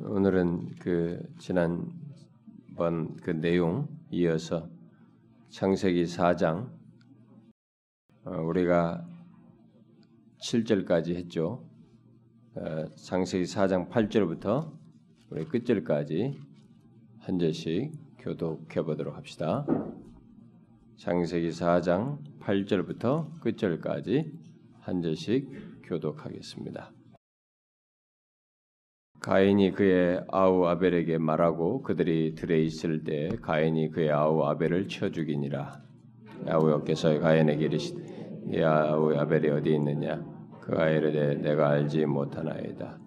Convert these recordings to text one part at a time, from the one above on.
오늘은 그 지난번 그 내용 이어서 창세기 4장 어, 우리가 7절까지 했죠. 어, 창세기 4장 8절부터 우리 끝절까지 한 절씩 교독해 보도록 합시다. 창세기 4장 8절부터 끝절까지 한 절씩 교독하겠습니다. 가인이 그의 아우 아벨에게 말하고 그들이 들에 있을 때 가인이 그의 아우 아벨을 쳐 죽이니라. 야후께서 가인에게 이르시되 네 아우 아벨이 어디 있느냐? 그가 이르되 내가 알지 못하나이다.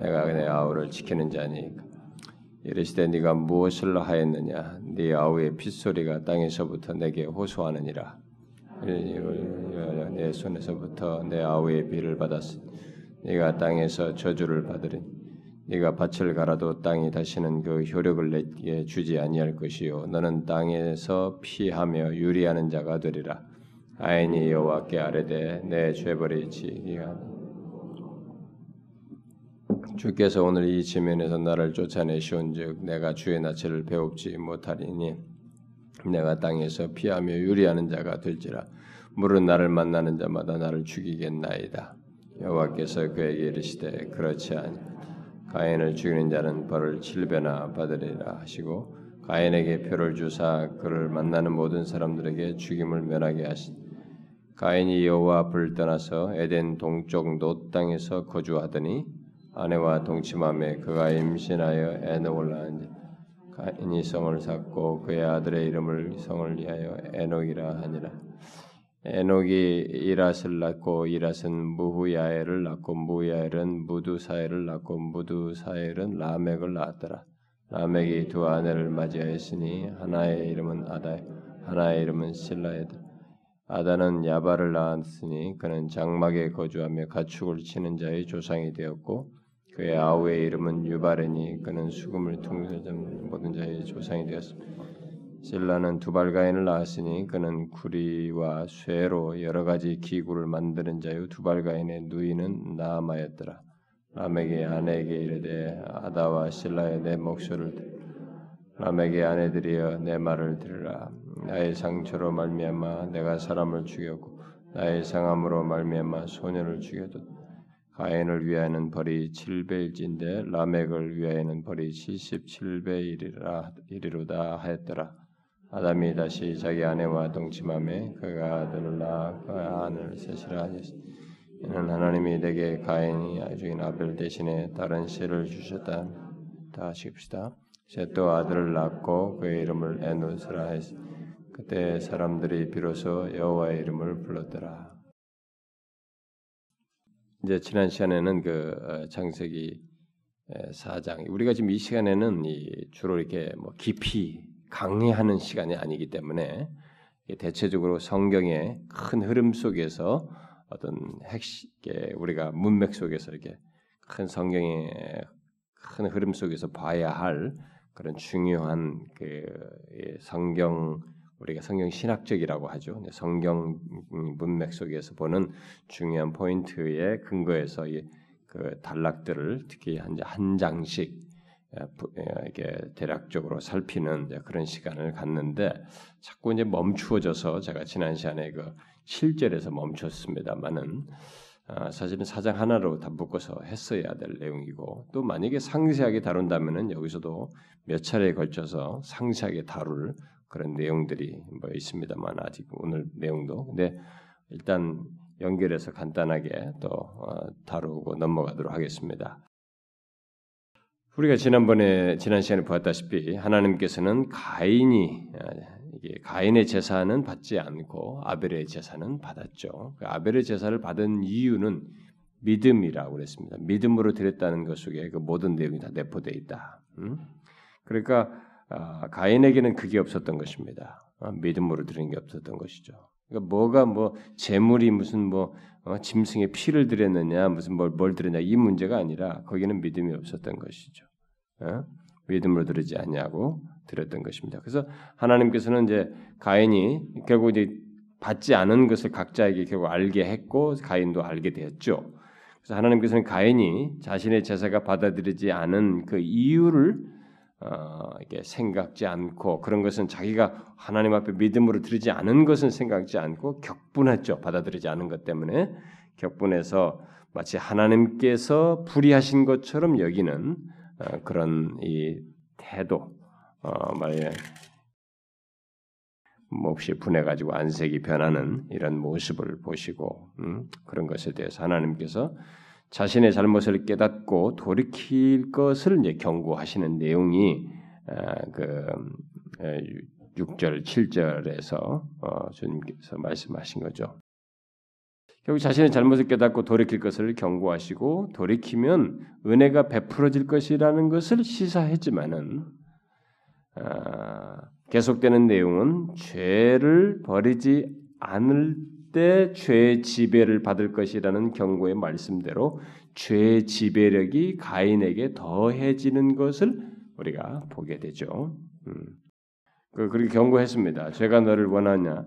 내가 내 아우를 지키는 자니까. 이르시되 네가 무엇을 하였느냐? 네 아우의 핏소리가 땅에서부터 내게 호소하느니라. 내 손에서부터 내 아우의 비를 받았으니 네가 땅에서 저주를 받으리니 네가 밭을 갈아도 땅이 다시는 그 효력을 내게 주지 아니할 것이요. 너는 땅에서 피하며 유리하는 자가 되리라. 아인이 여호와께 아뢰되 내 죄벌이 지기가 주께서 오늘 이 지면에서 나를 쫓아내시온즉 내가 주의 낯을 배웁지 못하리니 내가 땅에서 피하며 유리하는 자가 될지라. 무릇 나를 만나는 자마다 나를 죽이겠나이다. 여호와께서 그에게 이르시되 그렇지 아니 가인을 죽이는 자는 벌을 칠배나 받으리라 하시고 가인에게 표를 주사 그를 만나는 모든 사람들에게 죽임을 면하게 하신. 가인이 여호와 앞을 떠나서 에덴 동쪽 놋 땅에서 거주하더니 아내와 동침함에 그가 임신하여 에녹을 낳은 가인이 성을 쌓고 그의 아들의 이름을 성을 위하여 에녹이라 하니라 에녹이 이랏을 낳고 이랏은 무후야엘을 낳고 무야엘은 무두사엘을 낳고 무두사엘은 라멕을 낳았더라. 라멕이 두 아내를 맞이하였으니 하나의 이름은 아다, 하나의 이름은 실라에다. 아다는 야발을 낳았으니 그는 장막에 거주하며 가축을 치는 자의 조상이 되었고 그의 아우의 이름은 유바레니 그는 수금을 퉁는 모든 자의 조상이 되었습니다. 실라는 두발가인을 낳았으니 그는 구리와 쇠로 여러 가지 기구를 만드는 자요 두발가인의 누이는 나아마였더라. 라멕의 아내에게 이르되 아다와 실라의 내 목소리를 들 라멕의 아내들이여 내 말을 들으라. 나의 상처로 말미암아 내가 사람을 죽였고 나의 상함으로 말미암아 소년을 죽여도 가인을 위하여는 벌이 7배일진데 라멕을 위하여는 벌이 77배이리라 이리로다 하였더라. 아담이 다시 자기 아내와 동침함에 그가 아들을 낳아 그 아내를 셋이라 하였으니 이는 하나님이 내게 가인이 아주인 아벨 대신에 다른 씨를 주셨다. 다 하십시다. 셋도 아들을 낳고 그의 이름을 에누스라 했으 그때 사람들이 비로소 여호와의 이름을 불렀더라. 이제 지난 시간에는 그 어, 창세기 4장 우리가 지금 이 시간에는 주로 이렇게 뭐 깊이 강의하는 시간이 아니기 때문에 대체적으로 성경의 큰 흐름 속에서 어떤 핵심 우리가 문맥 속에서 이렇게 큰 성경의 큰 흐름 속에서 봐야 할 그런 중요한 그 성경 우리가 성경 신학적이라고 하죠. 성경 문맥 속에서 보는 중요한 포인트의 근거에서 그 단락들을 특히 한 장씩 이게 대략적으로 살피는 그런 시간을 갖는데 자꾸 이제 멈추어져서 제가 지난 시간에 그 7절에서 멈췄습니다만은 아, 사실은 사장 하나로 다 묶어서 했어야 될 내용이고 또 만약에 상세하게 다룬다면은 여기서도 몇 차례에 걸쳐서 상세하게 다룰 그런 내용들이 뭐 있습니다만 아직 오늘 내용도 근데 일단 연결해서 간단하게 또 어, 다루고 넘어가도록 하겠습니다. 우리가 지난번에 지난 시간에 보았다시피 하나님께서는 가인이 아, 가인의 제사는 받지 않고 아벨의 제사는 받았죠. 그 아벨의 제사를 받은 이유는 믿음이라고 그랬습니다. 믿음으로 드렸다는 것 속에 그 모든 내용이 다 내포되어 있다. 음? 그러니까 아, 가인에게는 그게 없었던 것입니다. 아, 믿음으로 드리는 게 없었던 것이죠. 그러니까 뭐가 뭐 재물이 무슨 뭐 어, 짐승의 피를 드렸느냐 무슨 뭘, 뭘 드렸냐 이 문제가 아니라 거기는 믿음이 없었던 것이죠. 어? 믿음으로 들으지 않냐고 들었던 것입니다. 그래서 하나님께서는 이제 가인이 결국 이제 받지 않은 것을 각자에게 결국 알게 했고 가인도 알게 되었죠. 그래서 하나님께서는 가인이 자신의 제사가 받아들이지 않은 그 이유를 어, 이렇게 생각지 않고 그런 것은 자기가 하나님 앞에 믿음으로 드리지 않은 것은 생각지 않고 격분했죠. 받아들이지 않은 것 때문에 격분해서 마치 하나님께서 불의하신 것처럼 여기는 어, 그런 이 태도 어, 말에 몹시 분해가지고 안색이 변하는 이런 모습을 보시고 음, 그런 것에 대해서 하나님께서 자신의 잘못을 깨닫고 돌이킬 것을 이제 경고하시는 내용이 아, 그 6절, 7절에서 어, 주님께서 말씀하신 거죠. 결국 자신의 잘못을 깨닫고 돌이킬 것을 경고하시고 돌이키면 은혜가 베풀어질 것이라는 것을 시사했지만은 아, 계속되는 내용은 죄를 버리지 않을 때 죄의 지배를 받을 것이라는 경고의 말씀대로 죄의 지배력이 가인에게 더해지는 것을 우리가 보게 되죠. 음. 그 그렇게 경고했습니다. 죄가 너를 원하냐,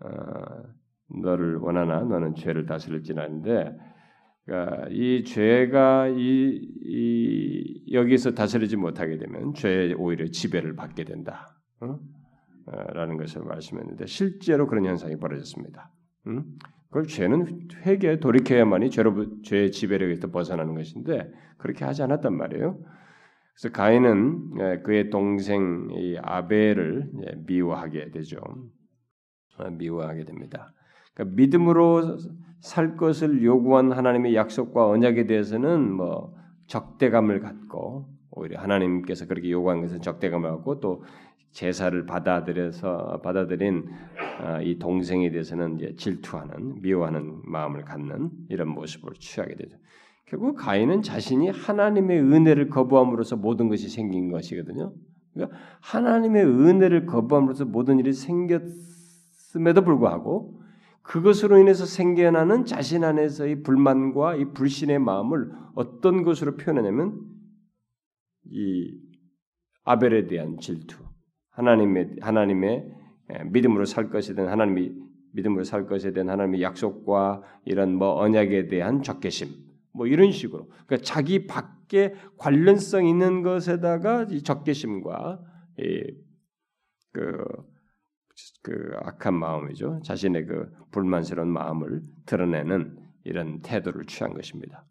어, 너를 원하나 너는 죄를 다스릴지라는데 그러니까 이 죄가 이, 이 여기서 다스리지 못하게 되면 죄 오히려 지배를 받게 된다. 어? 어? 라는 것을 말씀했는데 실제로 그런 현상이 벌어졌습니다. 음? 그걸 죄는 회개 돌이켜야만이 죄로 죄의 지배력에서 벗어나는 것인데 그렇게 하지 않았단 말이에요. 그래서 가인은 예, 그의 동생 아벨을 예, 미워하게 되죠. 어, 미워하게 됩니다. 그러니까 믿음으로 살 것을 요구한 하나님의 약속과 언약에 대해서는 뭐 적대감을 갖고 오히려 하나님께서 그렇게 요구한 것은 적대감을 갖고 또 제사를 받아들여서 받아들인 아, 이 동생에 대해서는 이제 질투하는 미워하는 마음을 갖는 이런 모습을 취하게 되죠. 결국 가인은 자신이 하나님의 은혜를 거부함으로써 모든 것이 생긴 것이거든요. 그러니까 하나님의 은혜를 거부함으로써 모든 일이 생겼음에도 불구하고 그것으로 인해서 생겨나는 자신 안에서의 불만과 이 불신의 마음을 어떤 것으로 표현하냐면 이 아벨에 대한 질투, 하나님의 하나님의 믿음으로 살 것에 대한 하나님이 믿음으로 살 것에 대한 하나님의 약속과 이런 뭐 언약에 대한 적개심, 뭐 이런 식으로. 그러니까 자기 밖에 관련성 있는 것에다가 이 적개심과 이그 그 악한 마음이죠. 자신의 그 불만스러운 마음을 드러내는 이런 태도를 취한 것입니다.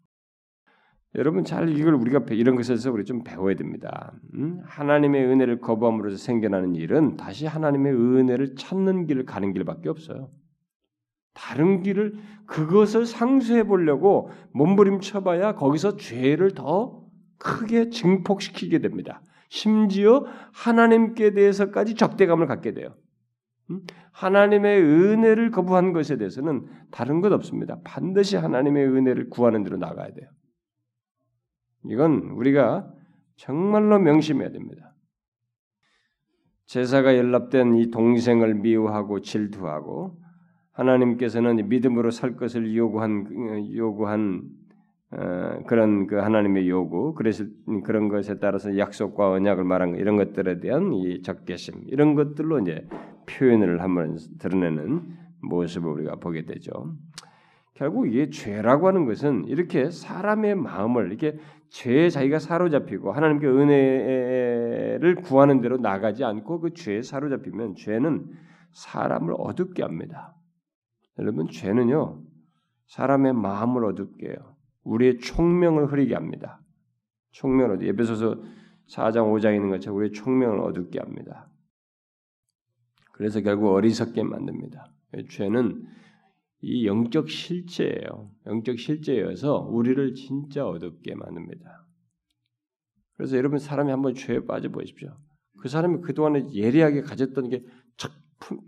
여러분 잘 이걸 우리가 이런 것에서 우리 좀 배워야 됩니다. 음? 하나님의 은혜를 거부함으로써 생겨나는 일은 다시 하나님의 은혜를 찾는 길을 가는 길밖에 없어요. 다른 길을 그것을 상쇄해 보려고 몸부림쳐봐야 거기서 죄를 더 크게 증폭시키게 됩니다. 심지어 하나님께 대해서까지 적대감을 갖게 돼요. 음? 하나님의 은혜를 거부한 것에 대해서는 다른 것 없습니다. 반드시 하나님의 은혜를 구하는 대로 나가야 돼요. 이건 우리가 정말로 명심해야 됩니다. 제사가 연락된 이 동생을 미워하고 질투하고 하나님께서는 믿음으로 살 것을 요구한 요구한 어, 그런 그 하나님의 요구, 그래서 그런 것에 따라서 약속과 언약을 말한 이런 것들에 대한 이 적개심 이런 것들로 이제 표현을 한번 드러내는 모습을 우리가 보게 되죠. 결국 이게 죄라고 하는 것은 이렇게 사람의 마음을 이렇게 죄에 자기가 사로잡히고 하나님께 은혜를 구하는 대로 나가지 않고 그 죄에 사로잡히면 죄는 사람을 어둡게 합니다. 여러분 죄는요 사람의 마음을 어둡게 해요. 우리의 총명을 흐리게 합니다. 총명을 어둡게 에베소서 4장 5장에 있는 것처럼 우리의 총명을 어둡게 합니다. 그래서 결국 어리석게 만듭니다. 죄는 이 영적 실제예요. 영적 실제여서 우리를 진짜 어둡게 만듭니다. 그래서 여러분 사람이 한번 죄에 빠져 보십시오. 그 사람이 그동안에 예리하게 가졌던 게 작품,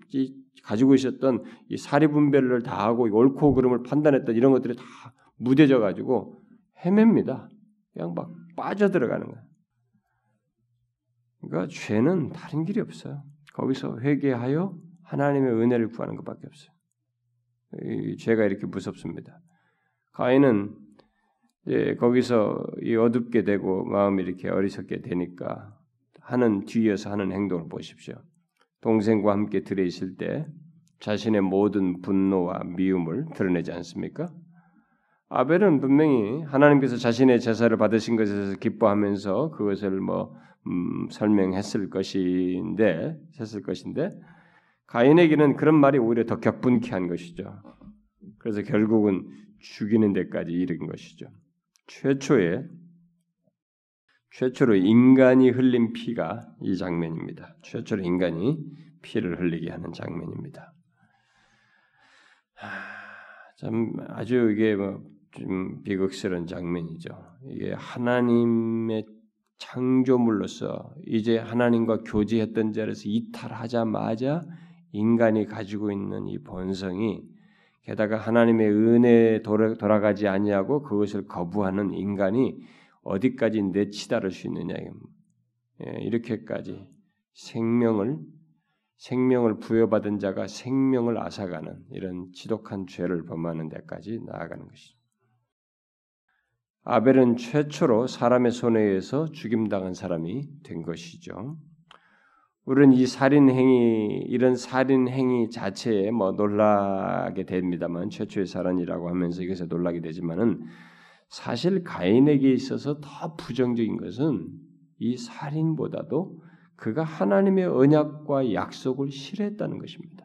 가지고 있었던 이 사리 분별을 다 하고 옳고 그름을 판단했던 이런 것들이 다 무뎌져 가지고 헤맵니다. 그냥 막 빠져 들어가는 거야. 그러니까 죄는 다른 길이 없어요. 거기서 회개하여 하나님의 은혜를 구하는 것밖에 없어요. 죄가 이렇게 무섭습니다. 가인은 예, 거기서 이 어둡게 되고 마음이 이렇게 어리석게 되니까 하는 뒤에서 하는 행동을 보십시오. 동생과 함께 들어 있을 때 자신의 모든 분노와 미움을 드러내지 않습니까? 아벨은 분명히 하나님께서 자신의 제사를 받으신 것에서 기뻐하면서 그것을 뭐 음, 설명했을 것인데 했을 것인데 가인에게는 그런 말이 오히려 더 격분케 한 것이죠. 그래서 결국은 죽이는 데까지 이른 것이죠. 최초에 최초로 인간이 흘린 피가 이 장면입니다. 최초로 인간이 피를 흘리게 하는 장면입니다. 참 아주 이게 뭐 좀 비극스러운 장면이죠. 이게 하나님의 창조물로서 이제 하나님과 교제했던 자리에서 이탈하자마자 인간이 가지고 있는 이 본성이 게다가 하나님의 은혜에 돌아 가지 아니하고 그것을 거부하는 인간이 어디까지 내치다를 수 있느냐 예, 이렇게까지 생명을 생명을 부여받은 자가 생명을 앗아가는 이런 지독한 죄를 범하는 데까지 나아가는 것이죠. 아벨은 최초로 사람의 손에 의해서 죽임당한 사람이 된 것이죠. 우리는 이 살인 행위 이런 살인 행위 자체에 뭐 놀라게 됩니다만 최초의 살인이라고 하면서 이것에 놀라게 되지만은 사실 가인에게 있어서 더 부정적인 것은 이 살인보다도 그가 하나님의 언약과 약속을 실했다는 것입니다.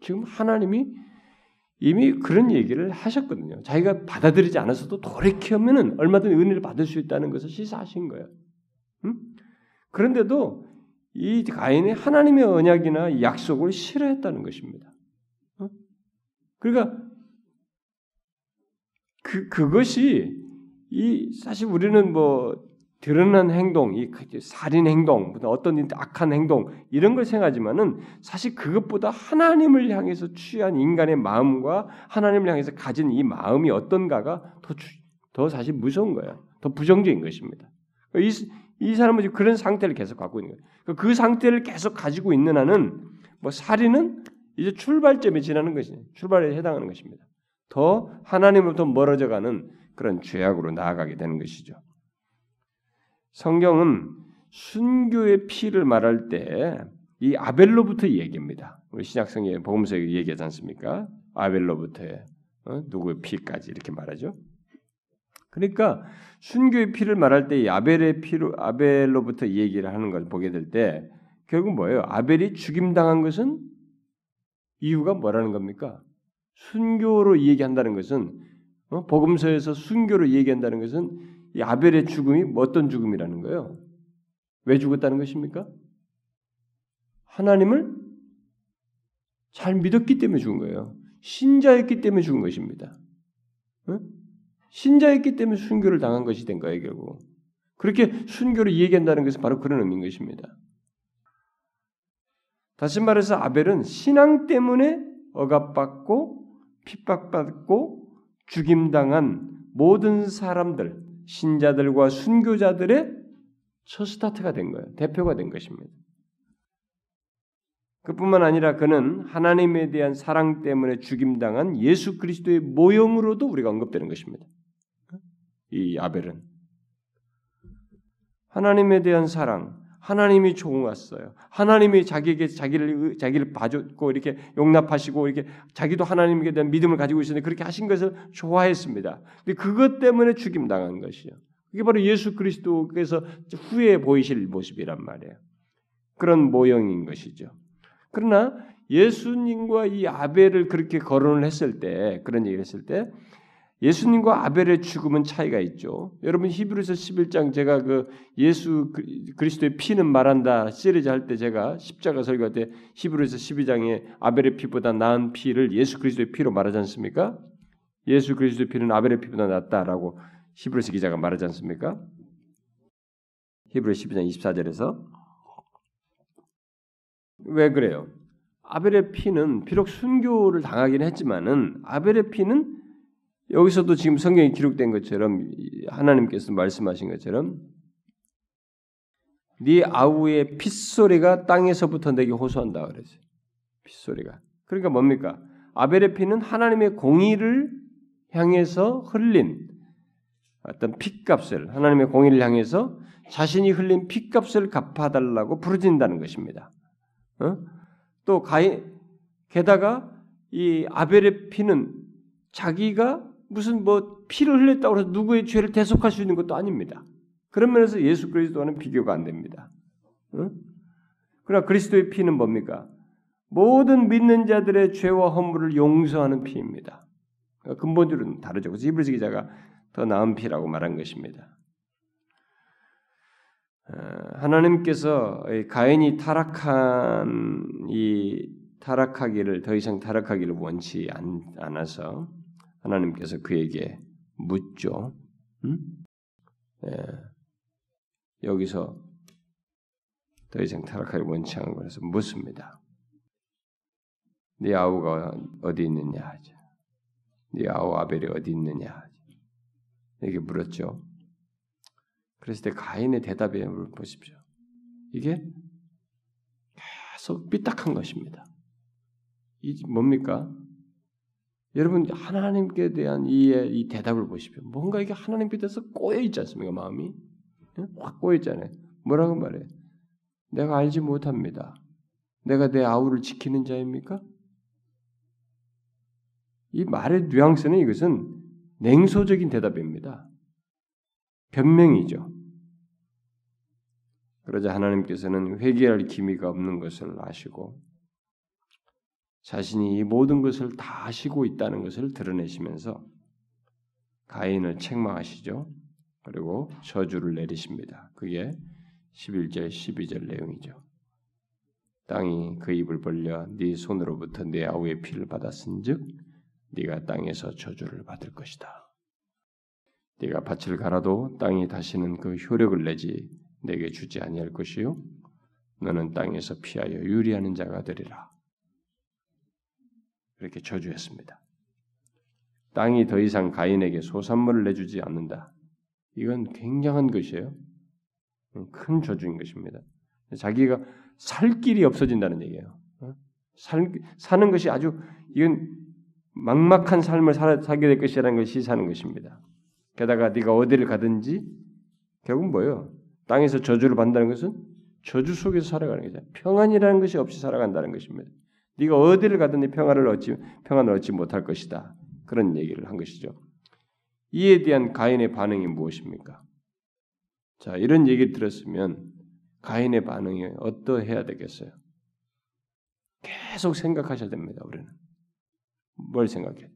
지금 하나님이 이미 그런 얘기를 하셨거든요. 자기가 받아들이지 않았어도 돌이켜면은 얼마든 은혜를 받을 수 있다는 것을 시사하신 거예요. 음? 그런데도 이 가인이 하나님의 언약이나 약속을 싫어했다는 것입니다. 어? 그러니까 그 그것이 이 사실 우리는 뭐 드러난 행동, 이 살인 행동, 어떤 악한 행동 이런 걸 생각하지만은 사실 그것보다 하나님을 향해서 취한 인간의 마음과 하나님을 향해서 가진 이 마음이 어떤가가 더, 더 사실 무서운 거예요. 더 부정적인 것입니다. 이, 이 사람은 그런 상태를 계속 갖고 있는 거예요. 그 상태를 계속 가지고 있는 한은 뭐 살인은 이제 출발점에 지나는 것이 출발에 해당하는 것입니다. 더 하나님으로부터 멀어져가는 그런 죄악으로 나아가게 되는 것이죠. 성경은 순교의 피를 말할 때 이 아벨로부터 얘기합니다. 우리 신약성경 복음서에 얘기하지 않습니까? 아벨로부터 어? 누구의 피까지 이렇게 말하죠. 그러니까 순교의 피를 말할 때이 아벨의 피로 아벨로부터 얘기를 하는 걸 보게 될 때 결국 뭐예요? 아벨이 죽임 당한 것은 이유가 뭐라는 겁니까? 순교로 얘기한다는 것은 어? 복음서에서 순교로 얘기한다는 것은 이 아벨의 죽음이 어떤 죽음이라는 거예요? 왜 죽었다는 것입니까? 하나님을 잘 믿었기 때문에 죽은 거예요. 신자였기 때문에 죽은 것입니다. 어? 신자였기 때문에 순교를 당한 것이 된 거예요, 결국. 그렇게 순교를 얘기한다는 것은 바로 그런 의미인 것입니다. 다시 말해서 아벨은 신앙 때문에 억압받고 핍박받고 죽임당한 모든 사람들, 신자들과 순교자들의 첫 스타트가 된 거예요. 대표가 된 것입니다. 그뿐만 아니라 그는 하나님에 대한 사랑 때문에 죽임당한 예수 그리스도의 모형으로도 우리가 언급되는 것입니다. 이 아벨은 하나님에 대한 사랑, 하나님이 좋았어요. 하나님이 자기에게 자기를 자기를 봐줬고 이렇게 용납하시고 이렇게 자기도 하나님에 대한 믿음을 가지고 있었는데 그렇게 하신 것을 좋아했습니다. 근데 그것 때문에 죽임 당한 것이요. 그게 바로 예수 그리스도께서 후에 보이실 모습이란 말이에요. 그런 모형인 것이죠. 그러나 예수님과 이 아벨을 그렇게 거론을 했을 때 그런 얘기를 했을 때 예수님과 아벨의 죽음은 차이가 있죠. 여러분 히브리서 11장 제가 그 예수 그리스도의 피는 말한다 시리즈 할 때 제가 십자가 설교할 때 히브리서 12장에 아벨의 피보다 나은 피를 예수 그리스도의 피로 말하지 않습니까? 예수 그리스도의 피는 아벨의 피보다 낫다라고 히브리서 기자가 말하지 않습니까? 히브리 12장 24절에서 왜 그래요? 아벨의 피는 비록 순교를 당하긴 했지만은 아벨의 피는 여기서도 지금 성경에 기록된 것처럼 하나님께서 말씀하신 것처럼 네 아우의 핏소리가 땅에서부터 내게 호소한다 그랬어요. 핏소리가. 그러니까 뭡니까? 아벨의 피는 하나님의 공의를 향해서 흘린 어떤 핏값을 하나님의 공의를 향해서 자신이 흘린 핏값을 갚아달라고 부르진다는 것입니다. 어? 또 가인 게다가 이 아벨의 피는 자기가 무슨 뭐 피를 흘렸다고 해서 누구의 죄를 대속할 수 있는 것도 아닙니다. 그런 면에서 예수 그리스도와는 비교가 안 됩니다. 응? 그러나 그리스도의 피는 뭡니까? 모든 믿는 자들의 죄와 허물을 용서하는 피입니다. 그러니까 근본적으로는 다르죠. 그래서 이브리스 기자가 더 나은 피라고 말한 것입니다. 어, 하나님께서 가인이 타락한 이 타락하기를 더 이상 타락하기를 원치 않아서 하나님께서 그에게 묻죠. 음? 예. 여기서 더 이상 타락하기 원치 않은 거라서 묻습니다. 네 아우가 어디 있느냐 하죠. 네 아우 아벨이 어디 있느냐 하죠. 이렇게 물었죠. 그랬을 때 가인의 대답에 보십시오. 이게 계속 삐딱한 것입니다. 이 뭡니까? 여러분 하나님께 대한 이의 이 대답을 보십시오. 뭔가 이게 하나님 밑에서 꼬여 있지 않습니까? 마음이 확 꼬여 있잖아요. 뭐라고 말해? 내가 알지 못합니다. 내가 내 아우를 지키는 자입니까? 이 말의 뉘앙스는 이것은 냉소적인 대답입니다. 변명이죠. 그러자 하나님께서는 회개할 기미가 없는 것을 아시고 자신이 이 모든 것을 다 아시고 있다는 것을 드러내시면서 가인을 책망하시죠. 그리고 저주를 내리십니다. 그게 11절 12절 내용이죠. 땅이 그 입을 벌려 네 손으로부터 내 아우의 피를 받았은즉 네가 땅에서 저주를 받을 것이다. 네가 밭을 갈아도 땅이 다시는 그 효력을 내지 내게 주지 아니할 것이요 너는 땅에서 피하여 유리하는 자가 되리라. 이렇게 저주했습니다. 땅이 더 이상 가인에게 소산물을 내주지 않는다. 이건 굉장한 것이에요. 큰 저주인 것입니다. 자기가 살 길이 없어진다는 얘기예요. 어? 살, 사는 것이 아주 이건 막막한 삶을 살, 살게 될 것이라는 것이 사는 것입니다. 게다가 네가 어디를 가든지 결국 뭐예요? 땅에서 저주를 받는다는 것은 저주 속에서 살아가는 거죠. 평안이라는 것이 없이 살아간다는 것입니다. 네가 어디를 가든지 평안을 얻지 평안을 얻지 못할 것이다. 그런 얘기를 한 것이죠. 이에 대한 가인의 반응이 무엇입니까? 자, 이런 얘기를 들었으면 가인의 반응이 어떠해야 되겠어요? 계속 생각하셔야 됩니다. 우리는 뭘 생각해?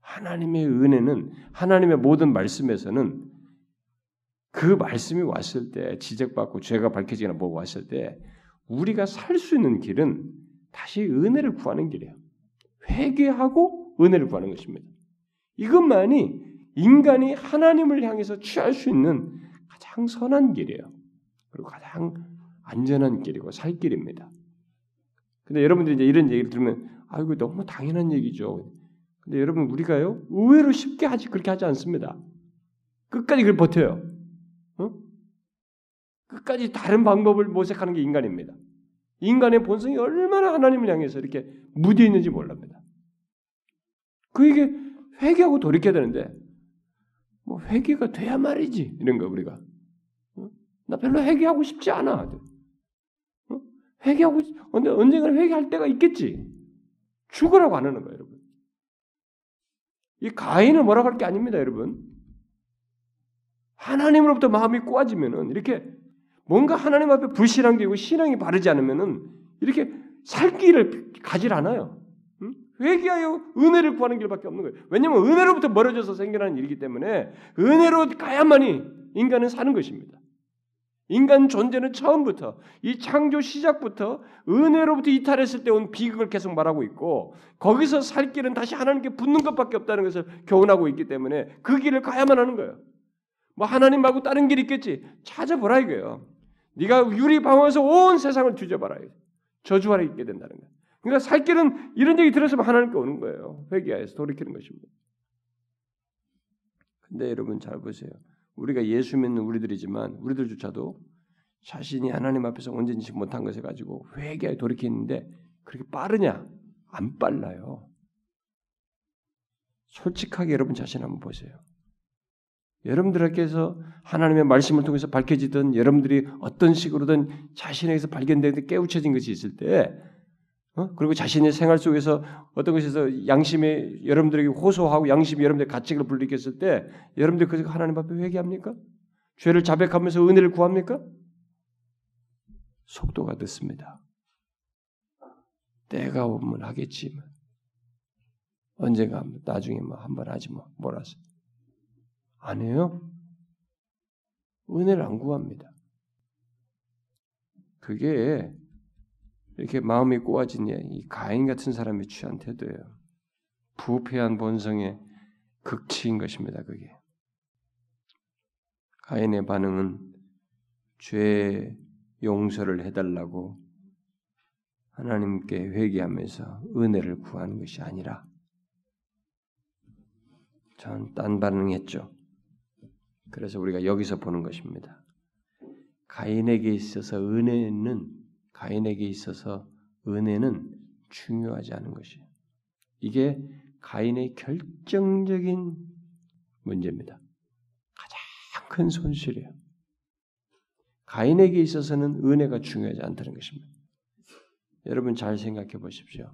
하나님의 은혜는 하나님의 모든 말씀에서는 그 말씀이 왔을 때 지적받고 죄가 밝혀지거나 뭐 왔을 때 우리가 살 수 있는 길은 다시 은혜를 구하는 길이에요. 회개하고 은혜를 구하는 것입니다. 이것만이 인간이 하나님을 향해서 취할 수 있는 가장 선한 길이에요. 그리고 가장 안전한 길이고 살 길입니다. 근데 여러분들이 이제 이런 얘기를 들으면 아이고 너무 당연한 얘기죠. 근데 여러분 우리가요 의외로 쉽게 하지 그렇게 하지 않습니다. 끝까지 그걸 버텨요. 어? 끝까지 다른 방법을 모색하는 게 인간입니다. 인간의 본성이 얼마나 하나님을 향해서 이렇게 무뎌 있는지 몰랍니다. 그에게 회개하고 돌이켜야 되는데 뭐 회개가 돼야 말이지 이런 거 우리가 어? 나 별로 회개하고 싶지 않아. 어? 회개하고 언제 언젠가는 회개할 때가 있겠지. 죽으라고 안 하는 거예요, 여러분. 이 가인을 뭐라고 할 게 아닙니다, 여러분. 하나님으로부터 마음이 꼬아지면은 이렇게 뭔가 하나님 앞에 불신한 게 있고 신앙이 바르지 않으면은 이렇게 살 길을 가질 않아요. 응? 회개하여 은혜를 구하는 길밖에 없는 거예요. 왜냐하면 은혜로부터 멀어져서 생겨나는 일이기 때문에 은혜로 가야만이 인간은 사는 것입니다. 인간 존재는 처음부터 이 창조 시작부터 은혜로부터 이탈했을 때 온 비극을 계속 말하고 있고 거기서 살 길은 다시 하나님께 붙는 것밖에 없다는 것을 교훈하고 있기 때문에 그 길을 가야만 하는 거예요. 뭐 하나님 말고 다른 길이 있겠지 찾아보라 이거예요. 네가 유리 방어에서 온 세상을 뒤져봐라. 저주 아래 있게 된다는 거예요. 그러니까 살 길은 이런 얘기 들었으면 하나님께 오는 거예요. 회개하여서 돌이키는 것입니다. 근데 여러분 잘 보세요. 우리가 예수 믿는 우리들이지만 우리들조차도 자신이 하나님 앞에서 온전치 못한 것을 가지고 회개에 돌이키는데 그렇게 빠르냐? 안 빨라요. 솔직하게 여러분 자신 한번 보세요. 여러분들께서 하나님의 말씀을 통해서 밝혀지던 여러분들이 어떤 식으로든 자신에게서 발견되는 깨우쳐진 것이 있을 때 어? 그리고 자신의 생활 속에서 어떤 것에서 양심에 여러분들에게 호소하고 양심이 여러분들의 가책을 불리겠을 때 여러분들 그 하나님 앞에 회개합니까? 죄를 자백하면서 은혜를 구합니까? 속도가 늦습니다. 때가 오면 하겠지만 언젠가 나중에 뭐 한번 하지 뭐 몰아서 안 해요. 은혜를 안 구합니다. 그게 이렇게 마음이 꼬아진 이 가인 같은 사람이 취한 태도예요. 부패한 본성의 극치인 것입니다. 그게 가인의 반응은 죄 용서를 해달라고 하나님께 회개하면서 은혜를 구하는 것이 아니라 전 딴 반응했죠. 그래서 우리가 여기서 보는 것입니다. 가인에게 있어서 은혜는 가인에게 있어서 은혜는 중요하지 않은 것이에요. 이게 가인의 결정적인 문제입니다. 가장 큰 손실이에요. 가인에게 있어서는 은혜가 중요하지 않다는 것입니다. 여러분 잘 생각해 보십시오.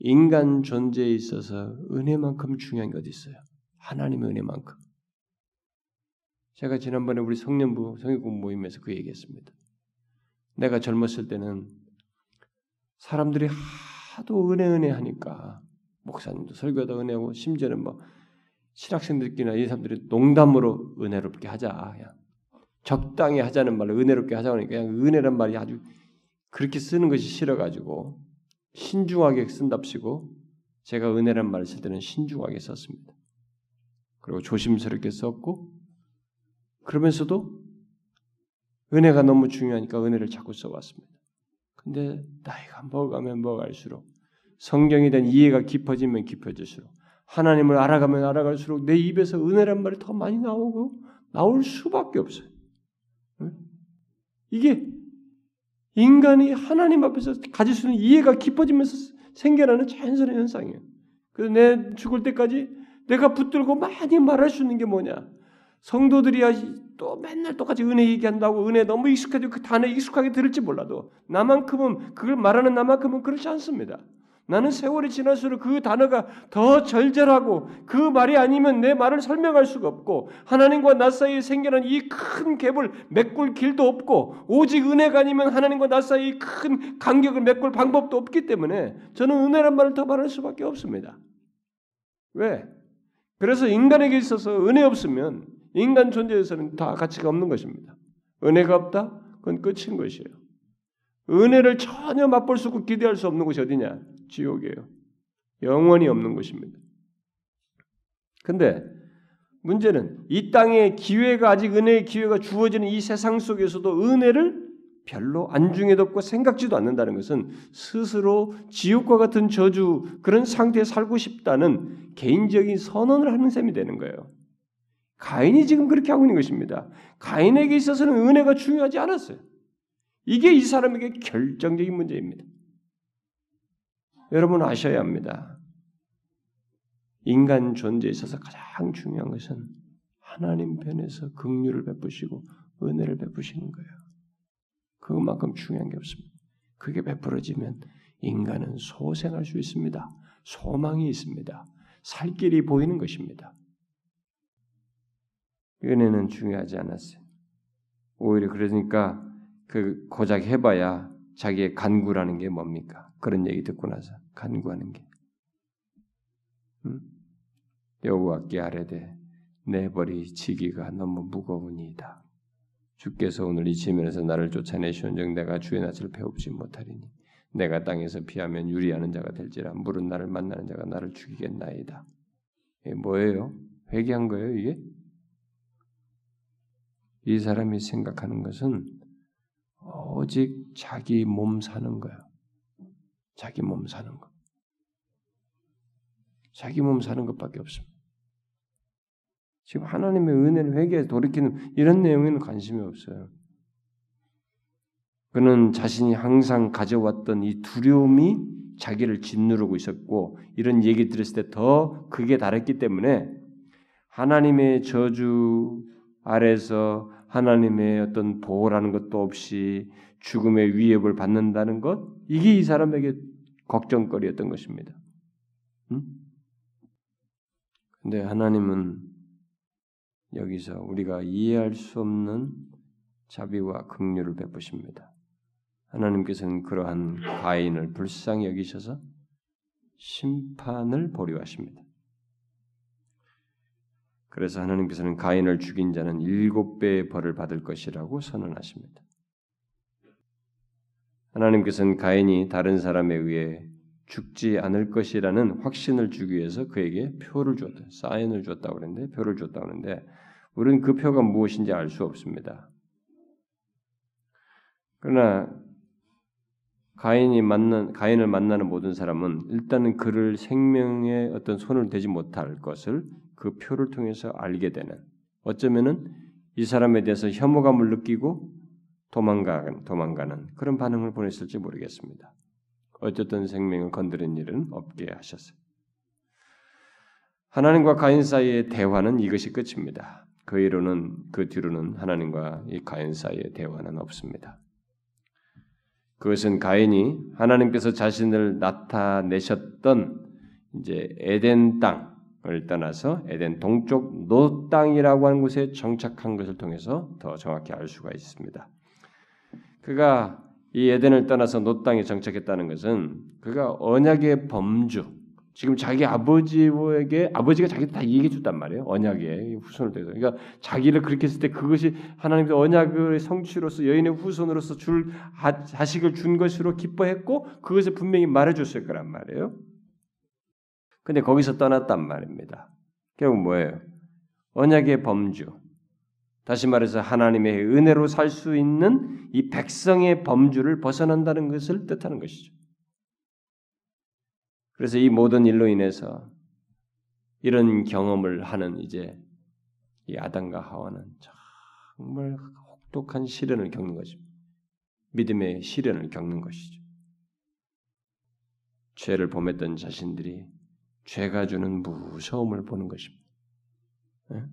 인간 존재에 있어서 은혜만큼 중요한 게 어디 있어요? 하나님의 은혜만큼. 제가 지난번에 우리 성년부 성의공 모임에서 그 얘기했습니다. 내가 젊었을 때는 사람들이 하도 은혜 은혜 하니까 목사님도 설교도 은혜하고 심지어는 뭐 신학생들끼리나 이 사람들이 농담으로 은혜롭게 하자 그냥 적당히 하자는 말로 은혜롭게 하자고 하니까 그냥 은혜란 말이 아주 그렇게 쓰는 것이 싫어가지고 신중하게 쓴답시고 제가 은혜란 말을 쓸 때는 신중하게 썼습니다. 그리고 조심스럽게 썼고 그러면서도 은혜가 너무 중요하니까 은혜를 자꾸 써왔습니다. 근데 나이가 먹어가면 먹을수록 성경에 대한 이해가 깊어지면 깊어질수록 하나님을 알아가면 알아갈수록 내 입에서 은혜란 말이 더 많이 나오고 나올 수밖에 없어요. 이게 인간이 하나님 앞에서 가질 수 있는 이해가 깊어지면서 생겨나는 자연스러운 현상이에요. 그래서 내 죽을 때까지 내가 붙들고 많이 말할 수 있는 게 뭐냐? 성도들이 또 맨날 똑같이 은혜 얘기한다고 은혜 너무 익숙해도 그 단어 익숙하게 들을지 몰라도 나만큼은 그걸 말하는 나만큼은 그렇지 않습니다. 나는 세월이 지날수록 그 단어가 더 절절하고 그 말이 아니면 내 말을 설명할 수가 없고 하나님과 나 사이에 생겨난 이 큰 갭을 메꿀 길도 없고 오직 은혜가 아니면 하나님과 나 사이에 큰 간격을 메꿀 방법도 없기 때문에 저는 은혜란 말을 더 말할 수밖에 없습니다. 왜? 그래서 인간에게 있어서 은혜 없으면 인간 존재에서는 다 가치가 없는 것입니다. 은혜가 없다? 그건 끝인 것이에요. 은혜를 전혀 맛볼 수 없고 기대할 수 없는 곳이 어디냐? 지옥이에요. 영원히 없는 것입니다. 근데 문제는 이 땅에 기회가 아직 은혜의 기회가 주어지는 이 세상 속에서도 은혜를 별로 안중에도 없고 생각지도 않는다는 것은 스스로 지옥과 같은 저주 그런 상태에 살고 싶다는 개인적인 선언을 하는 셈이 되는 거예요. 가인이 지금 그렇게 하고 있는 것입니다. 가인에게 있어서는 은혜가 중요하지 않았어요. 이게 이 사람에게 결정적인 문제입니다. 여러분 아셔야 합니다. 인간 존재에 있어서 가장 중요한 것은 하나님 편에서 긍휼을 베푸시고 은혜를 베푸시는 거예요. 그것만큼 중요한 게 없습니다. 그게 베풀어지면 인간은 소생할 수 있습니다. 소망이 있습니다. 살 길이 보이는 것입니다. 은혜는 중요하지 않았어요. 오히려 그러니까 그 고작 해봐야 자기의 간구라는 게 뭡니까? 그런 얘기 듣고 나서 간구하는 게 음? 여호와께 아뢰되 내 벌이 지기가 너무 무거우니이다. 주께서 오늘 이 지면에서 나를 쫓아내시온즉 내가 주의 낯을 배웁지 못하리니 내가 땅에서 피하면 유리하는 자가 될지라 물은 나를 만나는 자가 나를 죽이겠나이다. 이게 뭐예요? 회개한 거예요 이게? 이 사람이 생각하는 것은 오직 자기 몸 사는 거야. 자기 몸 사는 거. 자기 몸 사는 것밖에 없습니다. 지금 하나님의 은혜를 회개해 돌이키는 이런 내용에는 관심이 없어요. 그는 자신이 항상 가져왔던 이 두려움이 자기를 짓누르고 있었고 이런 얘기 들었을 때 더 그게 다랬기 때문에 하나님의 저주 아래서 하나님의 어떤 보호라는 것도 없이 죽음의 위협을 받는다는 것 이게 이 사람에게 걱정거리였던 것입니다. 응? 근데 하나님은 여기서 우리가 이해할 수 없는 자비와 긍휼을 베푸십니다. 하나님께서는 그러한 과인을 불쌍히 여기셔서 심판을 보류하십니다. 그래서 하나님께서는 가인을 죽인 자는 일곱 배의 벌을 받을 것이라고 선언하십니다. 하나님께서는 가인이 다른 사람에 의해 죽지 않을 것이라는 확신을 주기 위해서 그에게 표를 줬다. 사인을 줬다고 그랬는데 표를 줬다고 하는데 우리는 그 표가 무엇인지 알 수 없습니다. 그러나 가인이 만난 가인을 만나는 모든 사람은 일단은 그를 생명의 어떤 손을 대지 못할 것을 그 표를 통해서 알게 되는 어쩌면은 이 사람에 대해서 혐오감을 느끼고 도망가 도망가는 그런 반응을 보냈을지 모르겠습니다. 어쨌든 생명을 건드린 일은 없게 하셨어요. 하나님과 가인 사이의 대화는 이것이 끝입니다. 그 이로는 그 뒤로는 하나님과 이 가인 사이의 대화는 없습니다. 그것은 가인이 하나님께서 자신을 나타내셨던 이제 에덴 땅 을 떠나서 에덴 동쪽 놋 땅이라고 하는 곳에 정착한 것을 통해서 더 정확히 알 수가 있습니다. 그가 이 에덴을 떠나서 놋 땅에 정착했다는 것은 그가 언약의 범주, 지금 자기 아버지에게 아버지가 자기한테 다 얘기해 줬단 말이에요. 언약의 후손을 통해서. 그러니까 자기를 그렇게 했을 때 그것이 하나님의 언약의 성취로서 여인의 후손으로서 줄 자식을 준 것으로 기뻐했고 그것을 분명히 말해 줬을 거란 말이에요. 근데 거기서 떠났단 말입니다. 결국 뭐예요? 언약의 범주. 다시 말해서 하나님의 은혜로 살 수 있는 이 백성의 범주를 벗어난다는 것을 뜻하는 것이죠. 그래서 이 모든 일로 인해서 이런 경험을 하는 이제 이 아담과 하와는 정말 혹독한 시련을 겪는 것입니다. 믿음의 시련을 겪는 것이죠. 죄를 범했던 자신들이 죄가 주는 무서움을 보는 것입니다. 네?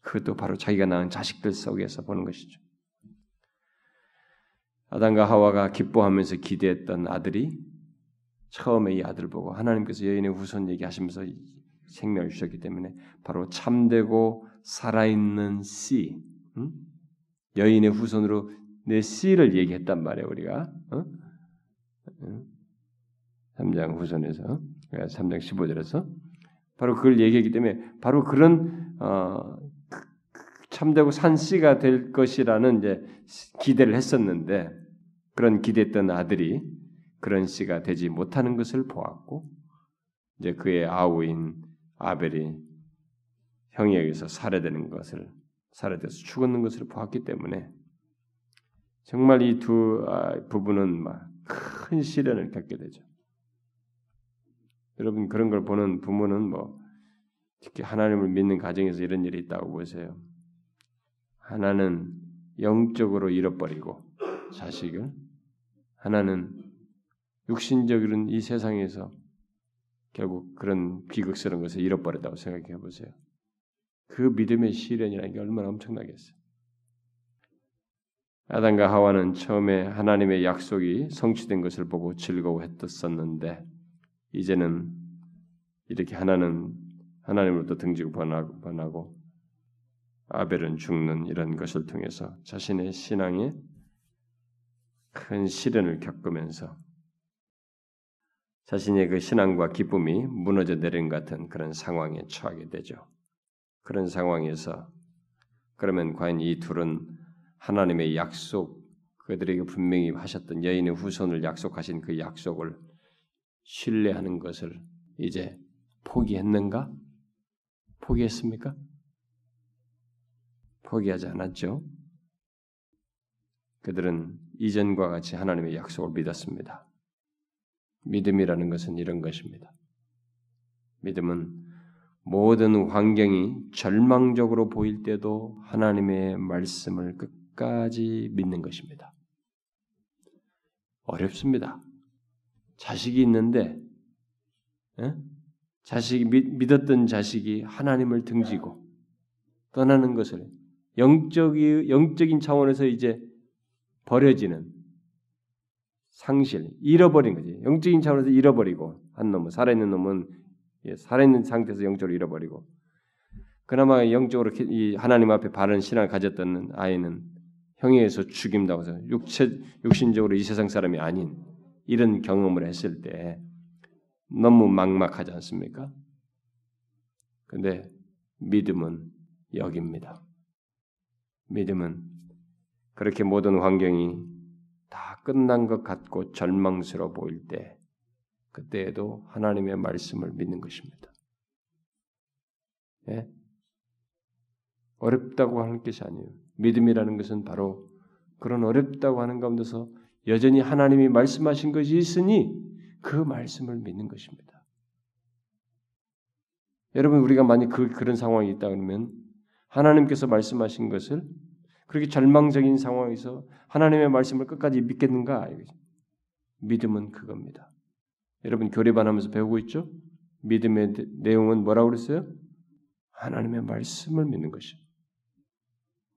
그것도 바로 자기가 낳은 자식들 속에서 보는 것이죠. 아담과 하와가 기뻐하면서 기대했던 아들이 처음에 이 아들 보고 하나님께서 여인의 후손 얘기하시면서 생명을 주셨기 때문에 바로 참되고 살아있는 씨, 응? 여인의 후손으로 내 씨를 얘기했단 말이에요 우리가 어? 3장 후손에서 3장 15절에서 바로 그걸 얘기했기 때문에 바로 그런 어, 참되고 산 씨가 될 것이라는 이제 기대를 했었는데 그런 기대했던 아들이 그런 씨가 되지 못하는 것을 보았고 이제 그의 아우인 아벨이 형에 의해서 살해되는 것을 살해돼서 죽었는 것을 보았기 때문에 정말 이두 아, 부부는 막 큰 시련을 겪게 되죠. 여러분 그런 걸 보는 부모는 뭐 특히 하나님을 믿는 가정에서 이런 일이 있다고 보세요. 하나는 영적으로 잃어버리고 자식을 하나는 육신적인 이 세상에서 결국 그런 비극스러운 것을 잃어버렸다고 생각해 보세요. 그 믿음의 시련이라는 게 얼마나 엄청나겠어요. 아담과 하와는 처음에 하나님의 약속이 성취된 것을 보고 즐거워했었는데 이제는 이렇게 하나는 하나님으로부터 등지고 번하고, 번하고 아벨은 죽는 이런 것을 통해서 자신의 신앙에 큰 시련을 겪으면서 자신의 그 신앙과 기쁨이 무너져 내린 같은 그런 상황에 처하게 되죠. 그런 상황에서 그러면 과연 이 둘은 하나님의 약속 그들에게 분명히 하셨던 여인의 후손을 약속하신 그 약속을 신뢰하는 것을 이제 포기했는가? 포기했습니까? 포기하지 않았죠. 그들은 이전과 같이 하나님의 약속을 믿었습니다. 믿음이라는 것은 이런 것입니다. 믿음은 모든 환경이 절망적으로 보일 때도 하나님의 말씀을 끝까지 믿는 것입니다. 어렵습니다. 자식이 있는데 에? 자식이 믿었던 자식이 하나님을 등지고 떠나는 것을 영적이 영적인 차원에서 이제 버려지는 상실, 잃어버린 거지. 영적인 차원에서 잃어버리고 한 놈은 살아있는 놈은 예, 살아있는 상태에서 영적으로 잃어버리고 그나마 영적으로 이 하나님 앞에 바른 신앙을 가졌던 아이는 형에서 죽임다고 해서 육체 육신적으로 이 세상 사람이 아닌 이런 경험을 했을 때 너무 막막하지 않습니까? 근데 믿음은 여깁니다. 믿음은 그렇게 모든 환경이 다 끝난 것 같고 절망스러워 보일 때 그때에도 하나님의 말씀을 믿는 것입니다. 예? 어렵다고 하는 것이 아니에요. 믿음이라는 것은 바로 그런 어렵다고 하는 가운데서 여전히 하나님이 말씀하신 것이 있으니 그 말씀을 믿는 것입니다. 여러분 우리가 만약 그 그런 상황이 있다 그러면 하나님께서 말씀하신 것을 그렇게 절망적인 상황에서 하나님의 말씀을 끝까지 믿겠는가? 믿음은 그겁니다. 여러분 교리반 하면서 배우고 있죠? 믿음의 내용은 뭐라고 그랬어요? 하나님의 말씀을 믿는 것이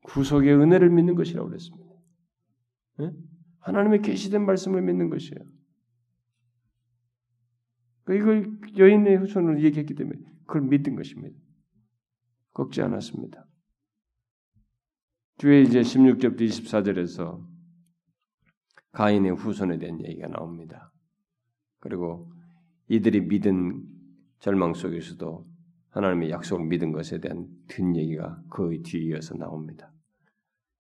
구속의 은혜를 믿는 것이라고 그랬습니다. 네? 하나님의 계시된 말씀을 믿는 것이에요. 이걸 여인의 후손으로 얘기했기 때문에 그걸 믿은 것입니다. 꺾지 않았습니다. 뒤에 이제 16절부터 24절에서 가인의 후손에 대한 얘기가 나옵니다. 그리고 이들이 믿은 절망 속에서도 하나님의 약속을 믿은 것에 대한 든 얘기가 그 뒤에 이어서 나옵니다.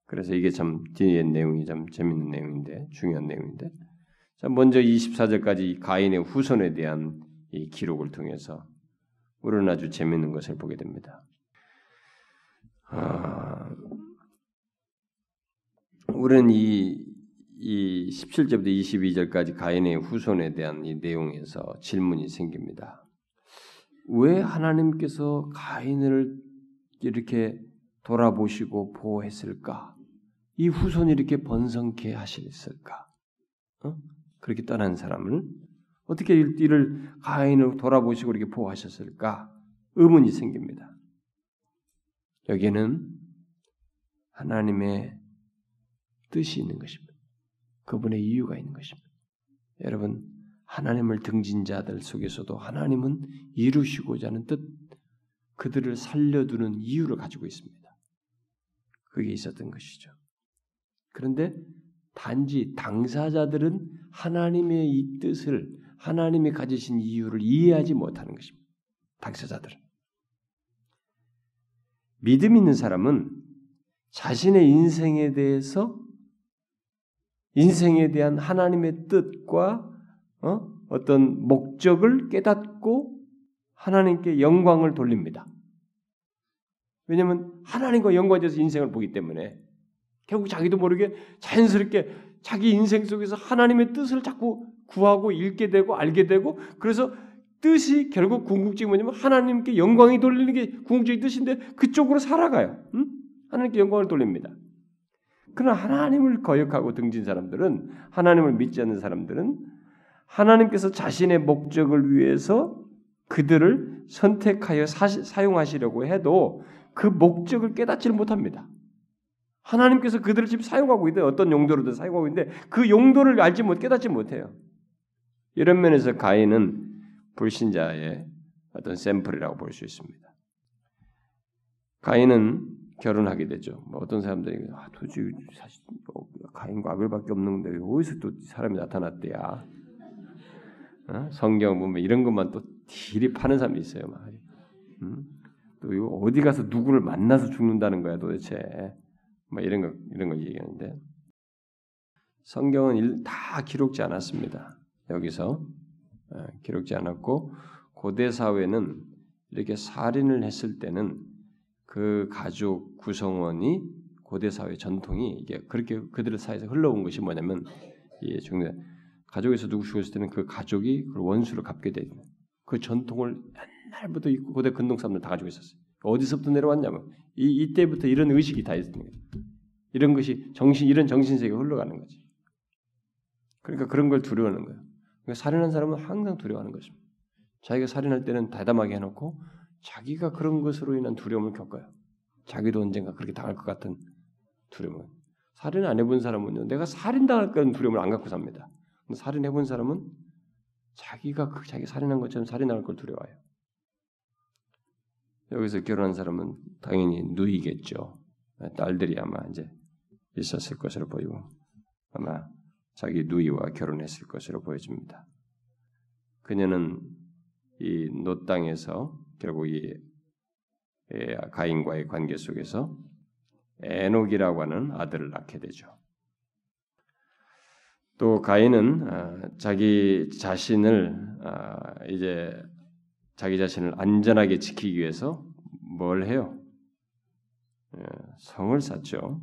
그래서 이게 참 뒤에 내용이 참 재밌는 내용인데 중요한 내용인데 자 먼저 24절까지 가인의 후손에 대한 이 기록을 통해서 우리는 아주 재밌는 것을 보게 됩니다. 아, 우리는 이, 이 17절부터 22절까지 가인의 후손에 대한 이 내용에서 질문이 생깁니다. 왜 하나님께서 가인을 이렇게 돌아보시고 보호했을까? 이 후손이 이렇게 번성케 하셨을까? 어? 그렇게 떠난 사람을 어떻게 이를 가인을 돌아보시고 이렇게 보호하셨을까? 의문이 생깁니다. 여기에는 하나님의 뜻이 있는 것입니다. 그분의 이유가 있는 것입니다. 여러분, 하나님을 등진 자들 속에서도 하나님은 이루시고자 하는 뜻, 그들을 살려두는 이유를 가지고 있습니다. 그게 있었던 것이죠. 그런데 단지 당사자들은 하나님의 이 뜻을 하나님이 가지신 이유를 이해하지 못하는 것입니다. 당사자들은 믿음 있는 사람은 자신의 인생에 대해서 인생에 대한 하나님의 뜻과 어? 어떤 목적을 깨닫고 하나님께 영광을 돌립니다. 왜냐하면 하나님과 연관돼서 인생을 보기 때문에 결국 자기도 모르게 자연스럽게 자기 인생 속에서 하나님의 뜻을 자꾸 구하고 읽게 되고 알게 되고 그래서 뜻이 결국 궁극적이 뭐냐면 하나님께 영광이 돌리는 게 궁극적인 뜻인데 그쪽으로 살아가요. 응? 하나님께 영광을 돌립니다. 그러나 하나님을 거역하고 등진 사람들은 하나님을 믿지 않는 사람들은 하나님께서 자신의 목적을 위해서 그들을 선택하여 사, 용하시려고 해도 그 목적을 깨닫지를 못합니다. 하나님께서 그들을 지금 사용하고 있는 어떤 용도로든 사용하고 있는데 그 용도를 알지 못 깨닫지 못해요. 이런 면에서 가인은 불신자의 어떤 샘플이라고 볼 수 있습니다. 가인은 결혼하게 되죠. 뭐 어떤 사람들이 아, 도저히 사실 뭐 가인과 아벨밖에 없는데 어디서 또 사람이 나타났대야. 어? 성경 보면 이런 것만 또 딜이 파는 사람이 있어요. 막. 음? 또 어디 가서 누구를 만나서 죽는다는 거야 도대체. 뭐 이런 거 이런 걸 얘기하는데 성경은 다 기록지 않았습니다. 여기서 어, 기록지 않았고 고대 사회는 이렇게 살인을 했을 때는 그 가족 구성원이 고대 사회 전통이 이게 그렇게 그들의 사이에서 흘러온 것이 뭐냐면 이 중대 가족에서 누구 죽었을 때는 그 가족이 그 원수를 갚게 되는 그 전통을 옛날부터 고대 근동 사람들 다 가지고 있었어요. 어디서부터 내려왔냐면 이 이때부터 이런 의식이 다 있었던 거예요. 이런 것이 정신 이런 정신 세계가 흘러가는 거지. 그러니까 그런 걸 두려워하는 거예요. 그러니까 살인한 사람은 항상 두려워하는 것입니다. 자기가 살인할 때는 대담하게 해놓고 자기가 그런 것으로 인한 두려움을 겪어요. 자기도 언젠가 그렇게 당할 것 같은 두려움을. 살인 안 해본 사람은요, 내가 살인당할 거라는 두려움을 안 갖고 삽니다. 살인해 본 사람은 자기가 그 자기 살인한 것처럼 살인할 걸 두려워해요. 여기서 결혼한 사람은 당연히 누이겠죠. 딸들이 아마 이제 있었을 것으로 보이고 아마 자기 누이와 결혼했을 것으로 보여집니다. 그녀는 이 노 땅에서 결국 이 가인과의 관계 속에서 에녹이라고 하는 아들을 낳게 되죠. 또 가인은 아, 자기 자신을 아, 이제 자기 자신을 안전하게 지키기 위해서 뭘 해요? 예, 성을 쌓죠.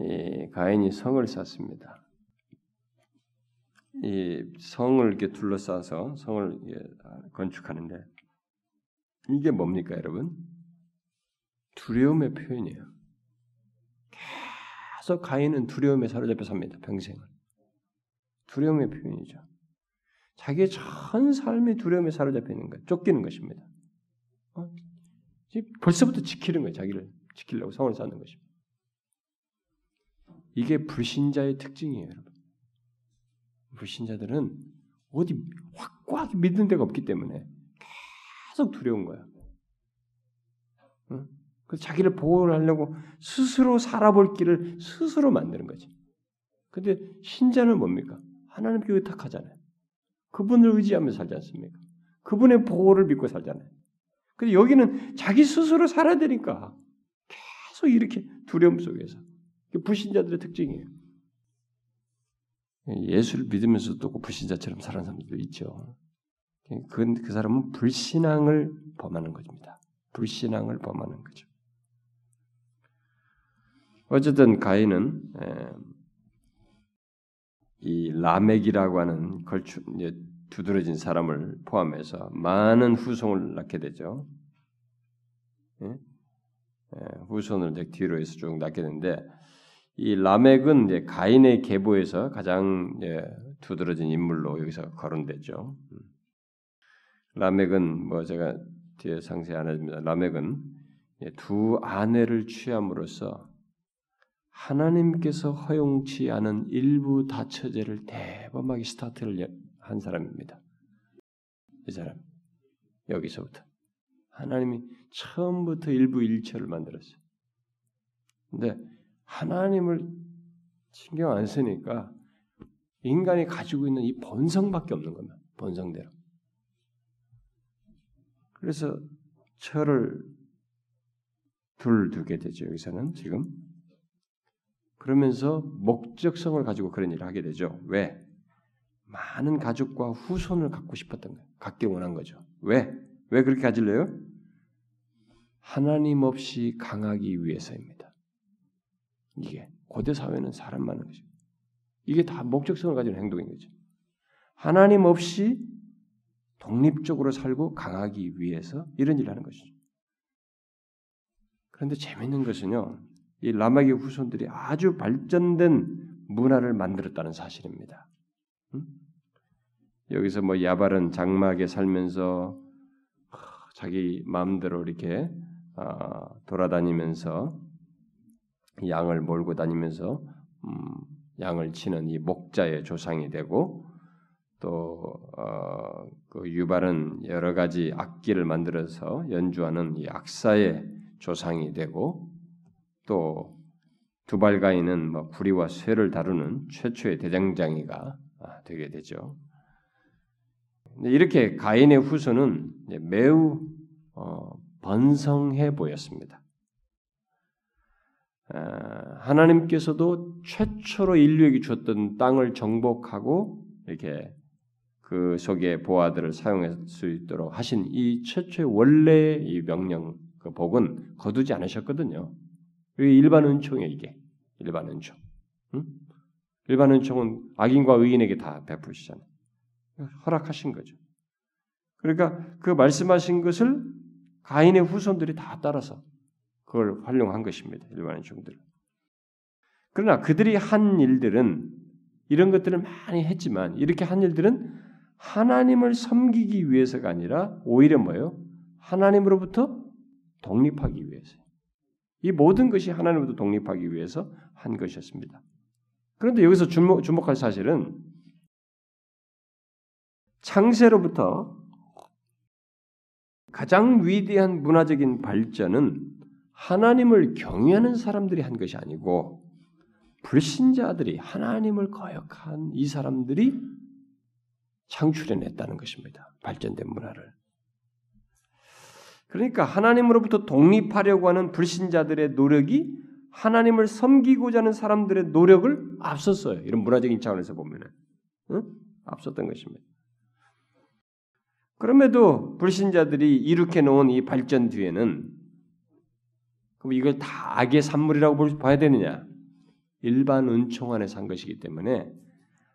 음. 이 가인이 성을 쌓습니다. 이 성을 이렇게 둘러싸서 성을 건축하는데 이게 뭡니까, 여러분? 두려움의 표현이에요. 계속 가인은 두려움에 사로잡혀 삽니다. 평생을. 두려움의 표현이죠. 자기의 전 삶이 두려움에 사로잡혀 있는 거예요. 쫓기는 것입니다. 어? 벌써부터 지키는 거예요. 자기를 지키려고 성을 쌓는 것입니다. 이게 불신자의 특징이에요, 여러분. 불신자들은 어디 확고하게 믿는 데가 없기 때문에 계속 두려운 거야. 응? 그 자기를 보호하려고 스스로 살아볼 길을 스스로 만드는 거지. 근데 신자는 뭡니까? 하나님께 의탁하잖아요. 그분을 의지하며 살지 않습니까? 그분의 보호를 믿고 살잖아요. 근데 여기는 자기 스스로 살아야 되니까 계속 이렇게 두려움 속에서 불신자들의 특징이에요. 예수를 믿으면서도 불신자처럼 사는 사람들도 있죠. 그, 그 사람은 불신앙을 범하는 것입니다. 불신앙을 범하는 거죠. 어쨌든 가인은 이 라멕이라고 하는 걸추 두드러진 사람을 포함해서 많은 후손을 낳게 되죠. 예? 후손을 뒤로 해서 쭉 낳게 되는데 이 라멕은 이제 가인의 계보에서 가장 두드러진 인물로 여기서 거론되죠. 음. 라멕은 뭐 제가 뒤에 상세히 안 해줍니다. 라멕은 두 아내를 취함으로써 하나님께서 허용치 않은 일부 다처제를 대범하게 스타트를 한 사람입니다. 이 사람 여기서부터 하나님이 처음부터 일부 일처를 만들었어요. 근데 하나님을 신경 안 쓰니까 인간이 가지고 있는 이 본성밖에 없는 겁니다. 본성대로. 그래서 철을 둘 두게 되죠. 여기서는 지금 그러면서 목적성을 가지고 그런 일을 하게 되죠. 왜? 많은 가족과 후손을 갖고 싶었던 거예요. 갖기 원한 거죠. 왜? 왜 그렇게 가질래요? 하나님 없이 강하기 위해서입니다. 이게 고대 사회는 사람 많은 거죠. 이게 다 목적성을 가진 행동인 거죠. 하나님 없이 독립적으로 살고 강하기 위해서 이런 일을 하는 것이죠. 그런데 재밌는 것은요, 이 라마기 후손들이 아주 발전된 문화를 만들었다는 사실입니다. 음? 여기서 뭐 야발은 장막에 살면서 자기 마음대로 이렇게 아, 돌아다니면서 양을 몰고 다니면서 음, 양을 치는 이 목자의 조상이 되고 또 어, 그 유발은 여러 가지 악기를 만들어서 연주하는 이 악사의 조상이 되고 또 두발가인은 뭐 구리와 쇠를 다루는 최초의 대장장이가 아, 되게 되죠. 이렇게 가인의 후손은 매우 어, 번성해 보였습니다. 아, 하나님께서도 최초로 인류에게 주었던 땅을 정복하고 이렇게 그 속에 보아들을 사용할 수 있도록 하신 이 최초의 원래의 이 명령 그 복은 거두지 않으셨거든요. 일반 은총이에요 이게 일반 은총. 응? 일반 은총은 악인과 의인에게 다 베푸시잖아요. 허락하신 거죠. 그러니까 그 말씀하신 것을 가인의 후손들이 다 따라서 그걸 활용한 것입니다. 일반인 종들. 그러나 그들이 한 일들은 이런 것들을 많이 했지만 이렇게 한 일들은 하나님을 섬기기 위해서가 아니라 오히려 뭐예요? 하나님으로부터 독립하기 위해서. 이 모든 것이 하나님으로부터 독립하기 위해서 한 것이었습니다. 그런데 여기서 주목, 주목할 사실은 창세로부터 가장 위대한 문화적인 발전은 하나님을 경외하는 사람들이 한 것이 아니고 불신자들이 하나님을 거역한 이 사람들이 창출해냈다는 것입니다. 발전된 문화를. 그러니까 하나님으로부터 독립하려고 하는 불신자들의 노력이 하나님을 섬기고자 하는 사람들의 노력을 앞섰어요. 이런 문화적인 차원에서 보면은 응? 앞섰던 것입니다. 그럼에도 불신자들이 이룩해 놓은 이 발전 뒤에는 그럼 이걸 다 악의 산물이라고 봐야 되느냐? 일반 은총 안에 산 것이기 때문에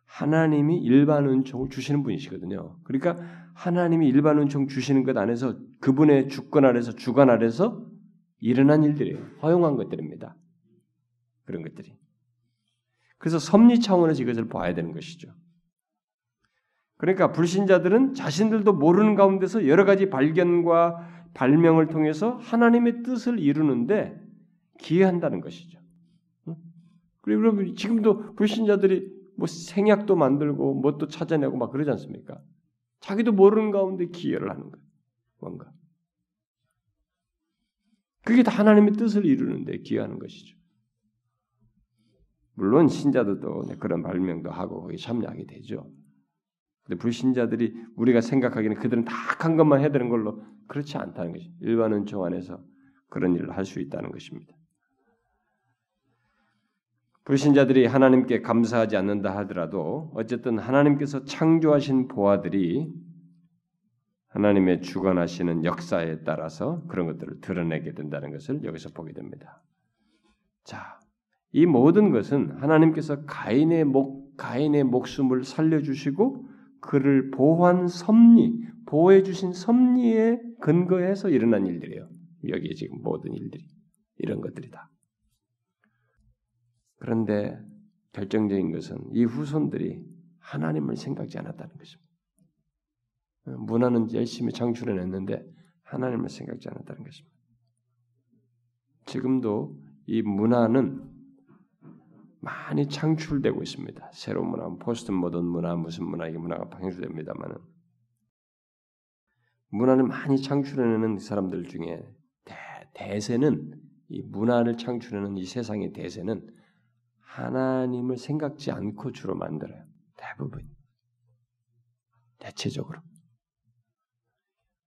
하나님이 일반 은총을 주시는 분이시거든요. 그러니까 하나님이 일반 은총 주시는 것 안에서 그분의 주권 아래서 주관 아래서 일어난 일들이에요. 허용한 것들입니다. 그런 것들이. 그래서 섭리 차원에서 이것을 봐야 되는 것이죠. 그러니까 불신자들은 자신들도 모르는 가운데서 여러 가지 발견과 발명을 통해서 하나님의 뜻을 이루는데 기여한다는 것이죠. 그리고 여러분 지금도 불신자들이 뭐 생약도 만들고 뭣도 찾아내고 막 그러지 않습니까? 자기도 모르는 가운데 기여를 하는 거예요. 뭔가. 그게 다 하나님의 뜻을 이루는데 기여하는 것이죠. 물론 신자들도 그런 발명도 하고 거기 참여하게 되죠. 근데 불신자들이 우리가 생각하기는 그들은 다 한 것만 해야 되는 걸로 그렇지 않다는 것이 일반 은총 안에서 그런 일을 할 수 있다는 것입니다. 불신자들이 하나님께 감사하지 않는다 하더라도 어쨌든 하나님께서 창조하신 보아들이 하나님의 주관하시는 역사에 따라서 그런 것들을 드러내게 된다는 것을 여기서 보게 됩니다. 자, 이 모든 것은 하나님께서 가인의 목 가인의 목숨을 살려 주시고 그를 보호한 섭리, 보호해 주신 섭리에 근거해서 일어난 일들이에요. 여기 지금 모든 일들이 이런 것들이다. 그런데 결정적인 것은 이 후손들이 하나님을 생각지 않았다는 것입니다. 문화는 열심히 창출해냈는데 하나님을 생각지 않았다는 것입니다. 지금도 이 문화는 많이 창출되고 있습니다. 새로운 문화, 포스트 모던 문화, 무슨 문화, 이 문화가 방출됩니다만은 문화를 많이 창출해내는 사람들 중에 대, 대세는 이 문화를 창출하는 이 세상의 대세는 하나님을 생각지 않고 주로 만들어요. 대부분. 대체적으로.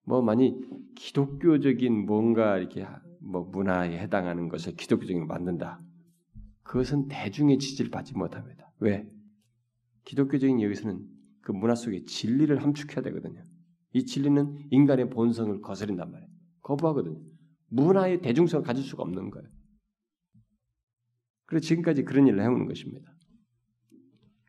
뭐 많이 기독교적인 뭔가 이렇게 뭐 문화에 해당하는 것을 기독교적인 만든다. 그것은 대중의 지지를 받지 못합니다. 왜? 기독교적인 여기서는 그 문화 속에 진리를 함축해야 되거든요. 이 진리는 인간의 본성을 거스린단 말이에요. 거부하거든요. 문화의 대중성을 가질 수가 없는 거예요. 그래서 지금까지 그런 일을 해오는 것입니다.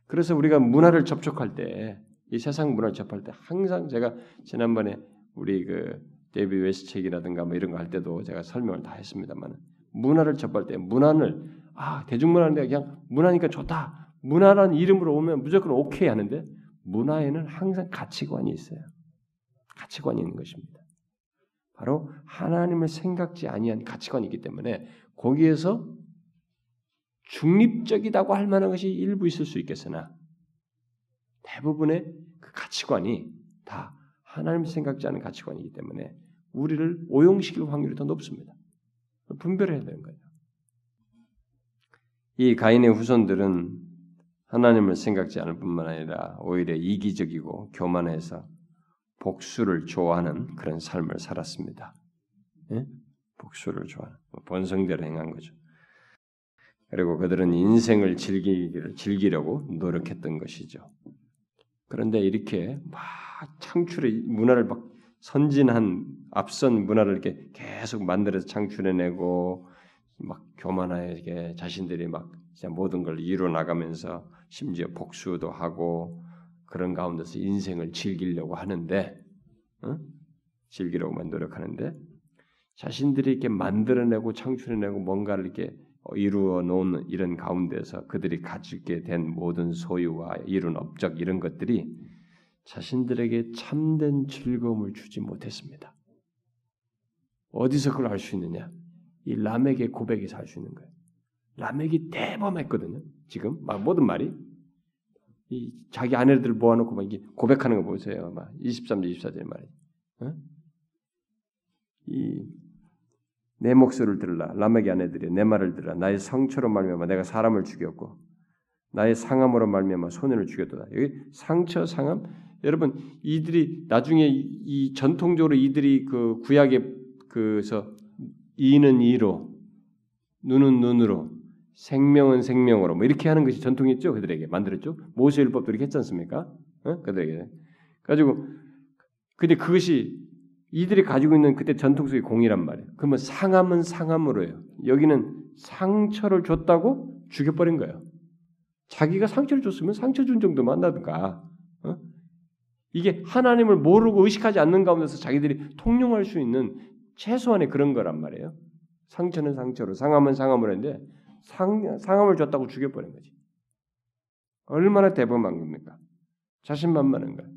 그래서 우리가 문화를 접촉할 때, 이 세상 문화를 접할 때 항상 제가 지난번에 우리 그 데이비드 웰스 책이라든가 뭐 이런 거 할 때도 제가 설명을 다 했습니다만 문화를 접할 때 문화를 아 대중문화인데 그냥 문화니까 좋다 문화라는 이름으로 오면 무조건 오케이 하는데 문화에는 항상 가치관이 있어요. 가치관이 있는 것입니다. 바로 하나님을 생각지 아니한 가치관이기 때문에 거기에서 중립적이라고 할 만한 것이 일부 있을 수 있겠으나 대부분의 그 가치관이 다 하나님 생각지 않은 가치관이기 때문에 우리를 오용시킬 확률이 더 높습니다. 분별해야 되는 거예요. 이 가인의 후손들은 하나님을 생각지 않을 뿐만 아니라 오히려 이기적이고 교만해서 복수를 좋아하는 그런 삶을 살았습니다. 예? 복수를 좋아하는 본성대로 행한 거죠. 그리고 그들은 인생을 즐기기를 즐기려고 노력했던 것이죠. 그런데 이렇게 막 창출의 문화를 막 선진한 앞선 문화를 이렇게 계속 만들어서 창출해내고 막 교만하게 자신들이 막 모든 걸 이루어 나가면서 심지어 복수도 하고 그런 가운데서 인생을 즐기려고 하는데 어? 즐기려고만 노력하는데 자신들이 이렇게 만들어내고 창출해내고 뭔가를 이렇게 이루어 놓은 이런 가운데서 그들이 가지게 된 모든 소유와 이룬 업적 이런 것들이 자신들에게 참된 즐거움을 주지 못했습니다. 어디서 그걸 알 수 있느냐? 이 람에게 고백에서 알 수 있는 거예요. 라멕이 대범했거든요. 지금 막 모든 말이 이 자기 아내들 모아놓고 막 이게 고백하는 거 보세요. 막 23절 24절 말이. 어? 이내 목소리를 들으라. 라멕의 아내들이 내 말을 들으라. 나의 상처로 말미암아 내가 사람을 죽였고 나의 상함으로 말미암아 소년을 죽였도다. 여기 상처 상함 여러분 이들이 나중에 이 전통적으로 이들이 그 구약의 그서 이는 이로 눈은 눈으로 생명은 생명으로 뭐 이렇게 하는 것이 전통이었죠 그들에게 만들었죠 모세 율법도 이렇게 했지 않습니까? 어? 그들에게 가지고 근데 그것이 이들이 가지고 있는 그때 전통 속의 공이란 말이에요. 그러면 상함은 상함으로요. 여기는 상처를 줬다고 죽여버린 거예요. 자기가 상처를 줬으면 상처 준 정도만 나든가. 어? 이게 하나님을 모르고 의식하지 않는 가운데서 자기들이 통용할 수 있는 최소한의 그런 거란 말이에요. 상처는 상처로, 상함은 상함으로 했는데 상, 상함을 줬다고 죽여버린 거지. 얼마나 대범한 겁니까? 자신만만한 거야.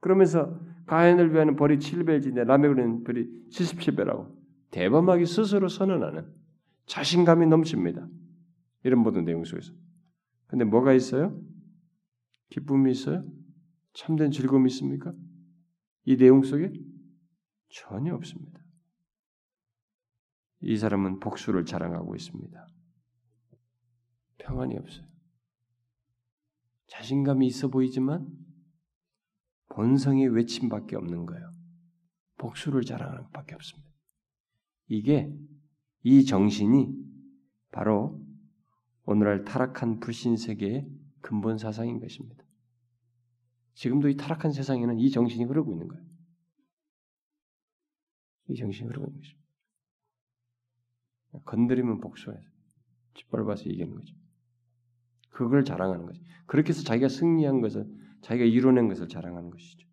그러면서 가인을 위하는 벌이 7배인데 라멕은 벌이 77배라고 대범하게 스스로 선언하는 자신감이 넘칩니다. 이런 모든 내용 속에서. 근데 뭐가 있어요? 기쁨이 있어요? 참된 즐거움이 있습니까? 이 내용 속에 전혀 없습니다. 이 사람은 복수를 자랑하고 있습니다. 평안이 없어요. 자신감이 있어 보이지만 본성의 외침밖에 없는 거예요. 복수를 자랑하는 것밖에 없습니다. 이게 이 정신이 바로 오늘날 타락한 불신 세계의 근본 사상인 것입니다. 지금도 이 타락한 세상에는 이 정신이 흐르고 있는 거예요. 이 정신이 흐르고 있는 것입니다. 건드리면 복수해서 짓밟아서 이기는 거죠. 그걸 자랑하는 거죠. 그렇게 해서 자기가 승리한 것을 자기가 이뤄낸 것을 자랑하는 것이죠.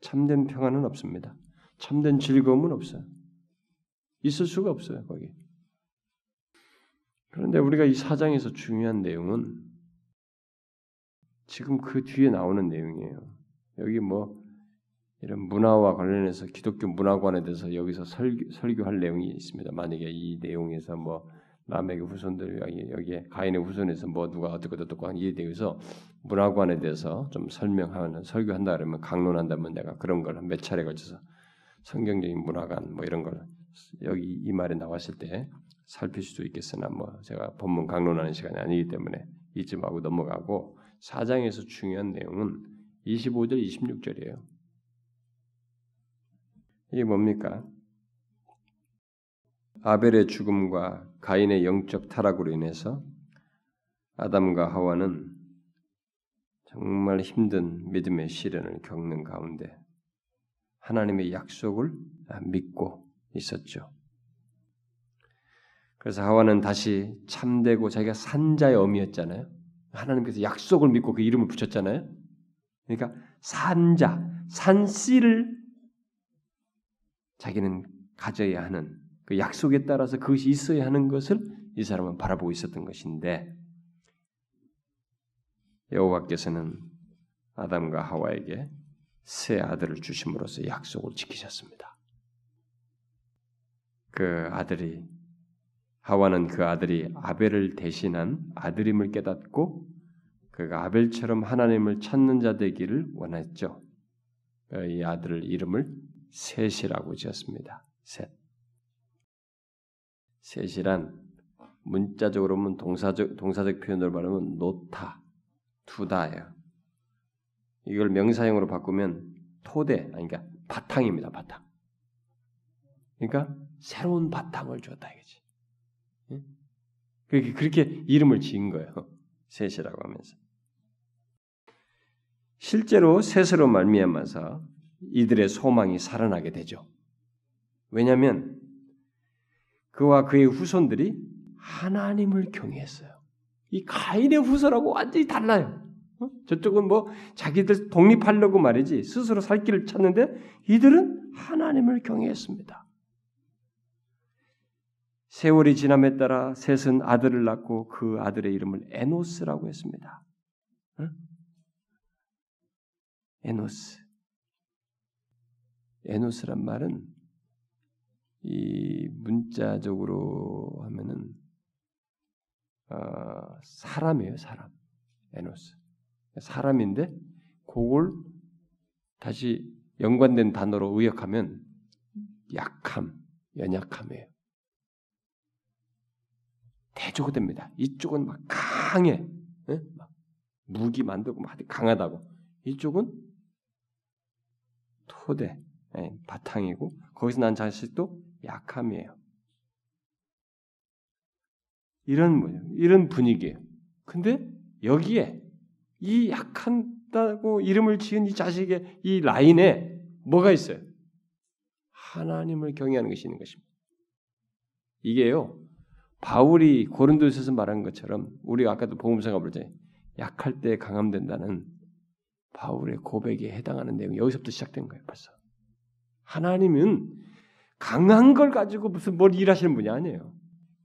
참된 평안은 없습니다. 참된 즐거움은 없어요. 있을 수가 없어요, 거기. 그런데 우리가 이 사장에서 중요한 내용은 지금 그 뒤에 나오는 내용이에요. 여기 뭐 이런 문화와 관련해서 기독교 문화관에 대해서 여기서 설교, 설교할 내용이 있습니다. 만약에 이 내용에서 뭐 남에게 후손들 여기 여기에 가인의 후손에서 뭐 누가 어떻게 어떻고 한이 대해서 문화관에 대해서 좀 설명하는 설교한다 그러면 강론한다면 내가 그런 걸 몇 차례 걸쳐서 성경적인 문화관 뭐 이런 걸 여기 이 말에 나왔을 때 살필 수도 있겠으나 뭐 제가 본문 강론하는 시간이 아니기 때문에 잊지 말고 넘어가고 사장에서 중요한 내용은 25절 26절이에요. 이게 뭡니까? 아벨의 죽음과 가인의 영적 타락으로 인해서 아담과 하와는 정말 힘든 믿음의 시련을 겪는 가운데 하나님의 약속을 믿고 있었죠. 그래서 하와는 다시 참되고 자기가 산자의 어미였잖아요. 하나님께서 약속을 믿고 그 이름을 붙였잖아요. 그러니까 산자, 산씨를 자기는 가져야 하는 그 약속에 따라서 그것이 있어야 하는 것을 이 사람은 바라보고 있었던 것인데 여호와께서는 아담과 하와에게 새 아들을 주심으로써 약속을 지키셨습니다. 그 아들이 하와는 그 아들이 아벨을 대신한 아들임을 깨닫고 그가 아벨처럼 하나님을 찾는 자 되기를 원했죠. 이 아들을 이름을 셋이라고 지었습니다. 셋. 셋이란 문자적으로 보면 동사적 동사적 표현으로 말하면 놓다, 두다예요. 이걸 명사형으로 바꾸면 토대, 그러니까 바탕입니다. 바탕. 그러니까 새로운 바탕을 줬다 이거지. 그렇게 그렇게 이름을 지은 거예요. 셋이라고 하면서. 실제로 셋으로 말미암아서 이들의 소망이 살아나게 되죠. 왜냐하면 그와 그의 후손들이 하나님을 경외했어요. 이 가인의 후손하고 완전히 달라요. 어? 저쪽은 뭐 자기들 독립하려고 말이지 스스로 살 길을 찾는데 이들은 하나님을 경외했습니다. 세월이 지남에 따라 셋은 아들을 낳고 그 아들의 이름을 에노스라고 했습니다. 어? 에노스. 에노스란 말은 이 문자적으로 하면은 어, 사람이에요, 사람. 에노스. 사람인데 그걸 다시 연관된 단어로 의역하면 약함, 연약함이에요. 대조됩니다. 이쪽은 막 강해, 네? 막 무기 만들고 막 강하다고. 이쪽은 토대, 네, 바탕이고 거기서 난 자식도 약함이에요. 이런 뭐 이런 분위기예요. 근데 여기에 이 약한다고 이름을 지은 이 자식의 이 라인에 뭐가 있어요? 하나님을 경외하는 것이 있는 것입니다. 이게요. 바울이 고린도에서 말한 것처럼 우리가 아까도 복음서가 볼 때 약할 때 강함된다는 바울의 고백에 해당하는 내용 여기서부터 시작된 거예요. 벌써 하나님은 강한 걸 가지고 무슨 뭘 일하시는 분이 아니에요.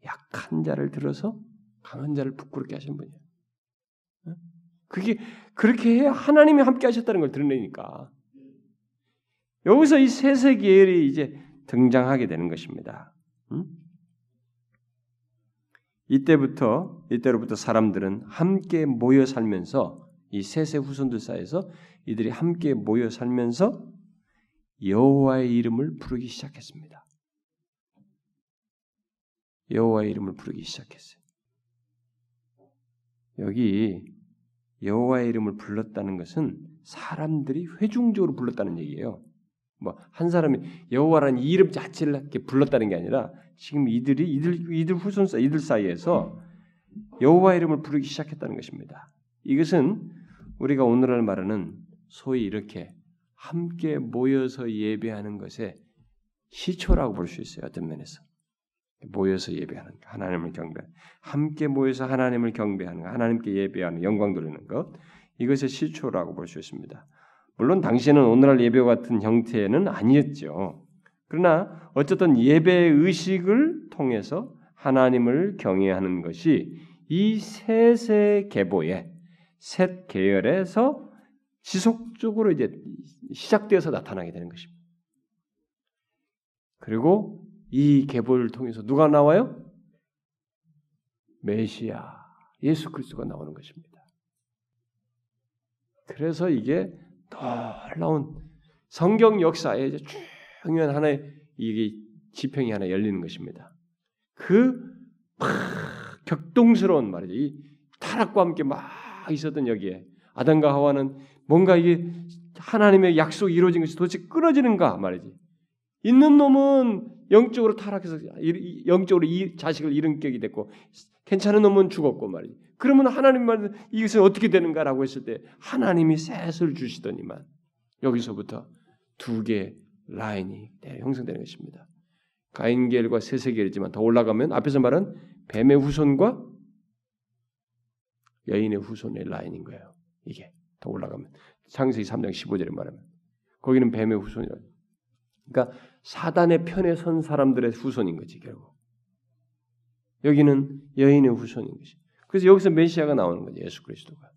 약한 자를 들어서 강한 자를 부끄럽게 하시는 분이에요. 그게 그렇게 해야 하나님이 함께 하셨다는 걸 드러내니까 여기서 이 세세 계열이 이제 등장하게 되는 것입니다. 음? 이때부터 이때로부터 사람들은 함께 모여 살면서 이 세세 후손들 사이에서 이들이 함께 모여 살면서 여호와의 이름을 부르기 시작했습니다. 여호와의 이름을 부르기 시작했어요. 여기 여호와의 이름을 불렀다는 것은 사람들이 회중적으로 불렀다는 얘기예요. 뭐 한 사람이 여호와라는 이름 자체를 이렇게 불렀다는 게 아니라 지금 이들이 이들 이들 후손 사 이들 사이에서 여호와 이름을 부르기 시작했다는 것입니다. 이것은 우리가 오늘날 말하는 소위 이렇게 함께 모여서 예배하는 것의 시초라고 볼 수 있어요. 어떤 면에서 모여서 예배하는 하나님을 경배, 함께 모여서 하나님을 경배하는 하나님께 예배하는 영광 돌리는 것 이것의 시초라고 볼 수 있습니다. 물론 당시에는 오늘날 예배와 같은 형태는 아니었죠. 그러나 어쨌든 예배 의식을 통해서 하나님을 경외하는 것이 이 셋의 계보의 셋 계열에서 지속적으로 이제 시작되어서 나타나게 되는 것입니다. 그리고 이 계보를 통해서 누가 나와요? 메시아 예수 그리스도가 나오는 것입니다. 그래서 이게 놀라운 성경 역사에 중요한 하나의 이게 지평이 하나 열리는 것입니다. 그 격동스러운 말이죠. 이 타락과 함께 막 있었던 여기에 아담과 하와는 뭔가 이게 하나님의 약속이 이루어진 것이 도대체 끊어지는가 말이지. 있는 놈은 영적으로 타락해서 영적으로 이 자식을 잃은 격이 됐고 괜찮은 놈은 죽었고 말이지. 그러면 하나님 말 이것은 어떻게 되는가라고 했을 때 하나님이 셋을 주시더니만 여기서부터 두 개 라인이 형성되는 것입니다. 가인계열과 세세계열이지만 더 올라가면 앞에서 말한 뱀의 후손과 여인의 후손의 라인인 거예요. 이게 더 올라가면 창세기 3장 15절에 말하면 거기는 뱀의 후손이라. 그러니까 사단의 편에 선 사람들의 후손인 거지 결국. 여기는 여인의 후손인 것이. 그래서 여기서 메시아가 나오는 거죠. 예수 그리스도가.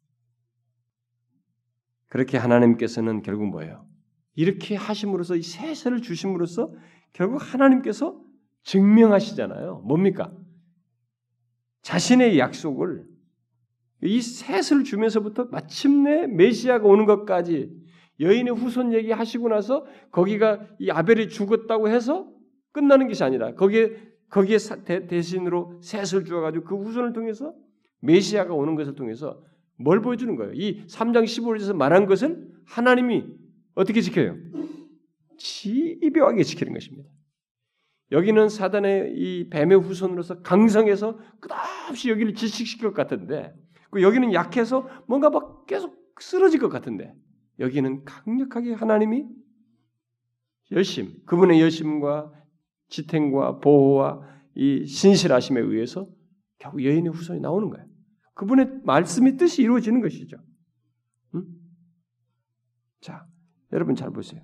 그렇게 하나님께서는 결국 뭐예요? 이렇게 하심으로써 이 세세를 주심으로써 결국 하나님께서 증명하시잖아요. 뭡니까? 자신의 약속을 이 셋을 주면서부터 마침내 메시아가 오는 것까지 여인의 후손 얘기 하시고 나서 거기가 이 아벨이 죽었다고 해서 끝나는 것이 아니라 거기에 거기에 대 신으로 셋을 주어가지고 그 후손을 통해서 메시아가 오는 것을 통해서 뭘 보여주는 거예요? 이 3장 15절에서 말한 것을 하나님이 어떻게 지켜요? 집요하게 지키는 것입니다. 여기는 사단의 이 뱀의 후손으로서 강성해서 끝없이 여기를 질식시킬 것 같은데 그 여기는 약해서 뭔가 막 계속 쓰러질 것 같은데 여기는 강력하게 하나님이 열심, 그분의 열심과 지탱과 보호와 이 신실하심에 의해서 결국 여인의 후손이 나오는 거예요. 그분의 말씀의 뜻이 이루어지는 것이죠. 응? 자, 여러분 잘 보세요.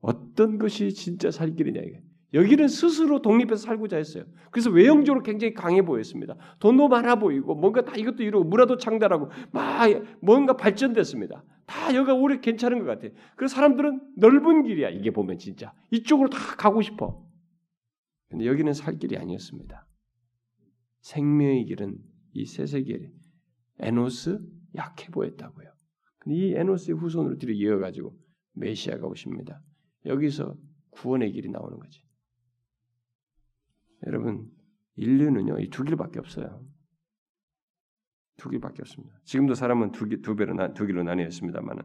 어떤 것이 진짜 살 길이냐 이게. 여기는 스스로 독립해서 살고자 했어요. 그래서 외형적으로 굉장히 강해 보였습니다. 돈도 많아 보이고 뭔가 다 이것도 이루고 문화도 창달하고 막 뭔가 발전됐습니다. 다 여기가 오래 괜찮은 것 같아요. 그래서 사람들은 넓은 길이야. 이게 보면 진짜 이쪽으로 다 가고 싶어. 근데 여기는 살 길이 아니었습니다. 생명의 길은 이 세세계 에노스 약해 보였다고요. 이 에노스의 후손으로 뒤로 이어가지고 메시아가 오십니다. 여기서 구원의 길이 나오는 거지. 여러분 인류는요 이 두 길밖에 없어요. 두 길밖에 없습니다. 지금도 사람은 두, 두 배로 나, 두 길로 나뉘어 있습니다만은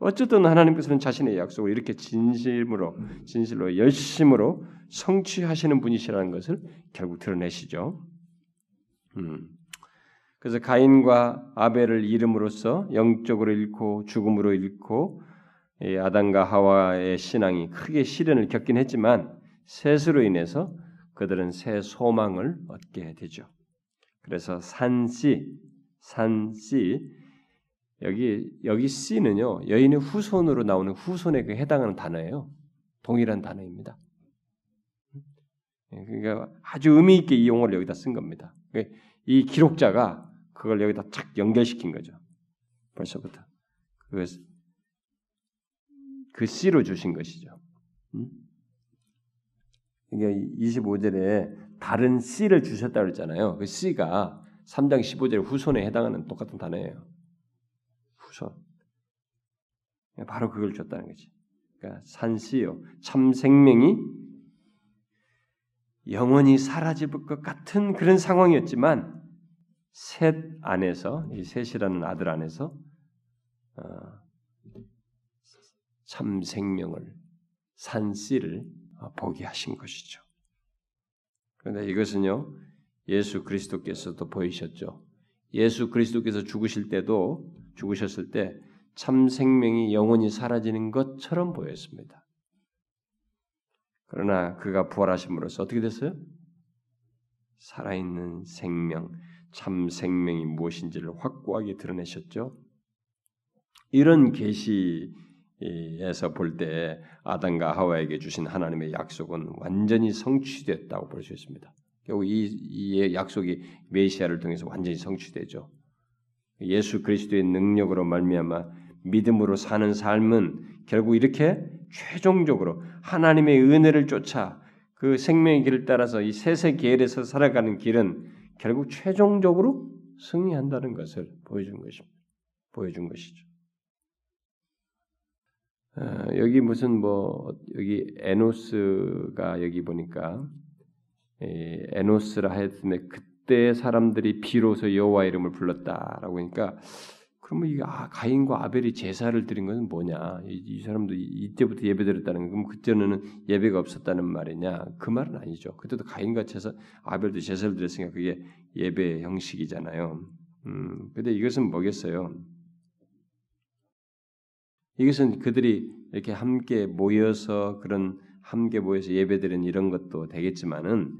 어쨌든 하나님께서는 자신의 약속을 이렇게 진실로 진실로 열심으로 성취하시는 분이시라는 것을 결국 드러내시죠. 음. 그래서 가인과 아벨을 잃음으로써 영적으로 잃고 죽음으로 잃고 아담과 하와의 신앙이 크게 시련을 겪긴 했지만 셋으로 인해서 그들은 새 소망을 얻게 되죠. 그래서 산씨, 산씨 여기 여기 씨는요 여인의 후손으로 나오는 후손에 그 해당하는 단어예요. 동일한 단어입니다. 그러니까 아주 의미 있게 이 용어를 여기다 쓴 겁니다. 이 기록자가 그걸 여기다 착 연결시킨 거죠. 벌써부터 그, 그 씨로 주신 것이죠. 음? 그러니까 25절에 다른 씨를 주셨다 그랬잖아요. 그 씨가 3장 15절 후손에 해당하는 똑같은 단어예요. 후손. 바로 그걸 줬다는 거지. 그러니까 산씨요. 참 생명이 영원히 사라질 것 같은 그런 상황이었지만 셋 안에서 이 셋이라는 아들 안에서 어, 참 생명을 산씨를 보게 하신 것이죠. 그런데 이것은요 예수 그리스도께서도 보이셨죠. 예수 그리스도께서 죽으실 때도 죽으셨을 때 참 생명이 영원히 사라지는 것처럼 보였습니다. 그러나 그가 부활하심으로써 어떻게 됐어요? 살아있는 생명, 참 생명이 무엇인지를 확고하게 드러내셨죠. 이런 계시 에서 볼 때 아담과 하와에게 주신 하나님의 약속은 완전히 성취됐다고 볼 수 있습니다. 결국 이, 이 약속이 메시아를 통해서 완전히 성취되죠. 예수 그리스도의 능력으로 말미암아 믿음으로 사는 삶은 결국 이렇게 최종적으로 하나님의 은혜를 쫓아 그 생명의 길을 따라서 이 세세 계열에서 살아가는 길은 결국 최종적으로 승리한다는 것을 보여준 것입니다. 보여준 것이죠. 어, 여기 무슨 뭐 여기 에노스가 여기 보니까 에노스라 했음에 그때 사람들이 비로소 여호와 이름을 불렀다라고 하니까 그러면 이 아, 가인과 아벨이 제사를 드린 것은 뭐냐? 이, 이 사람도 이때부터 예배드렸다는 그럼 그때는 예배가 없었다는 말이냐? 그 말은 아니죠. 그때도 가인과 제사 아벨도 제사를 드렸으니까 그게 예배 형식이잖아요. 음, 근데 이것은 뭐겠어요? 이것은 그들이 이렇게 함께 모여서 그런 함께 모여서 예배드리는 이런 것도 되겠지만은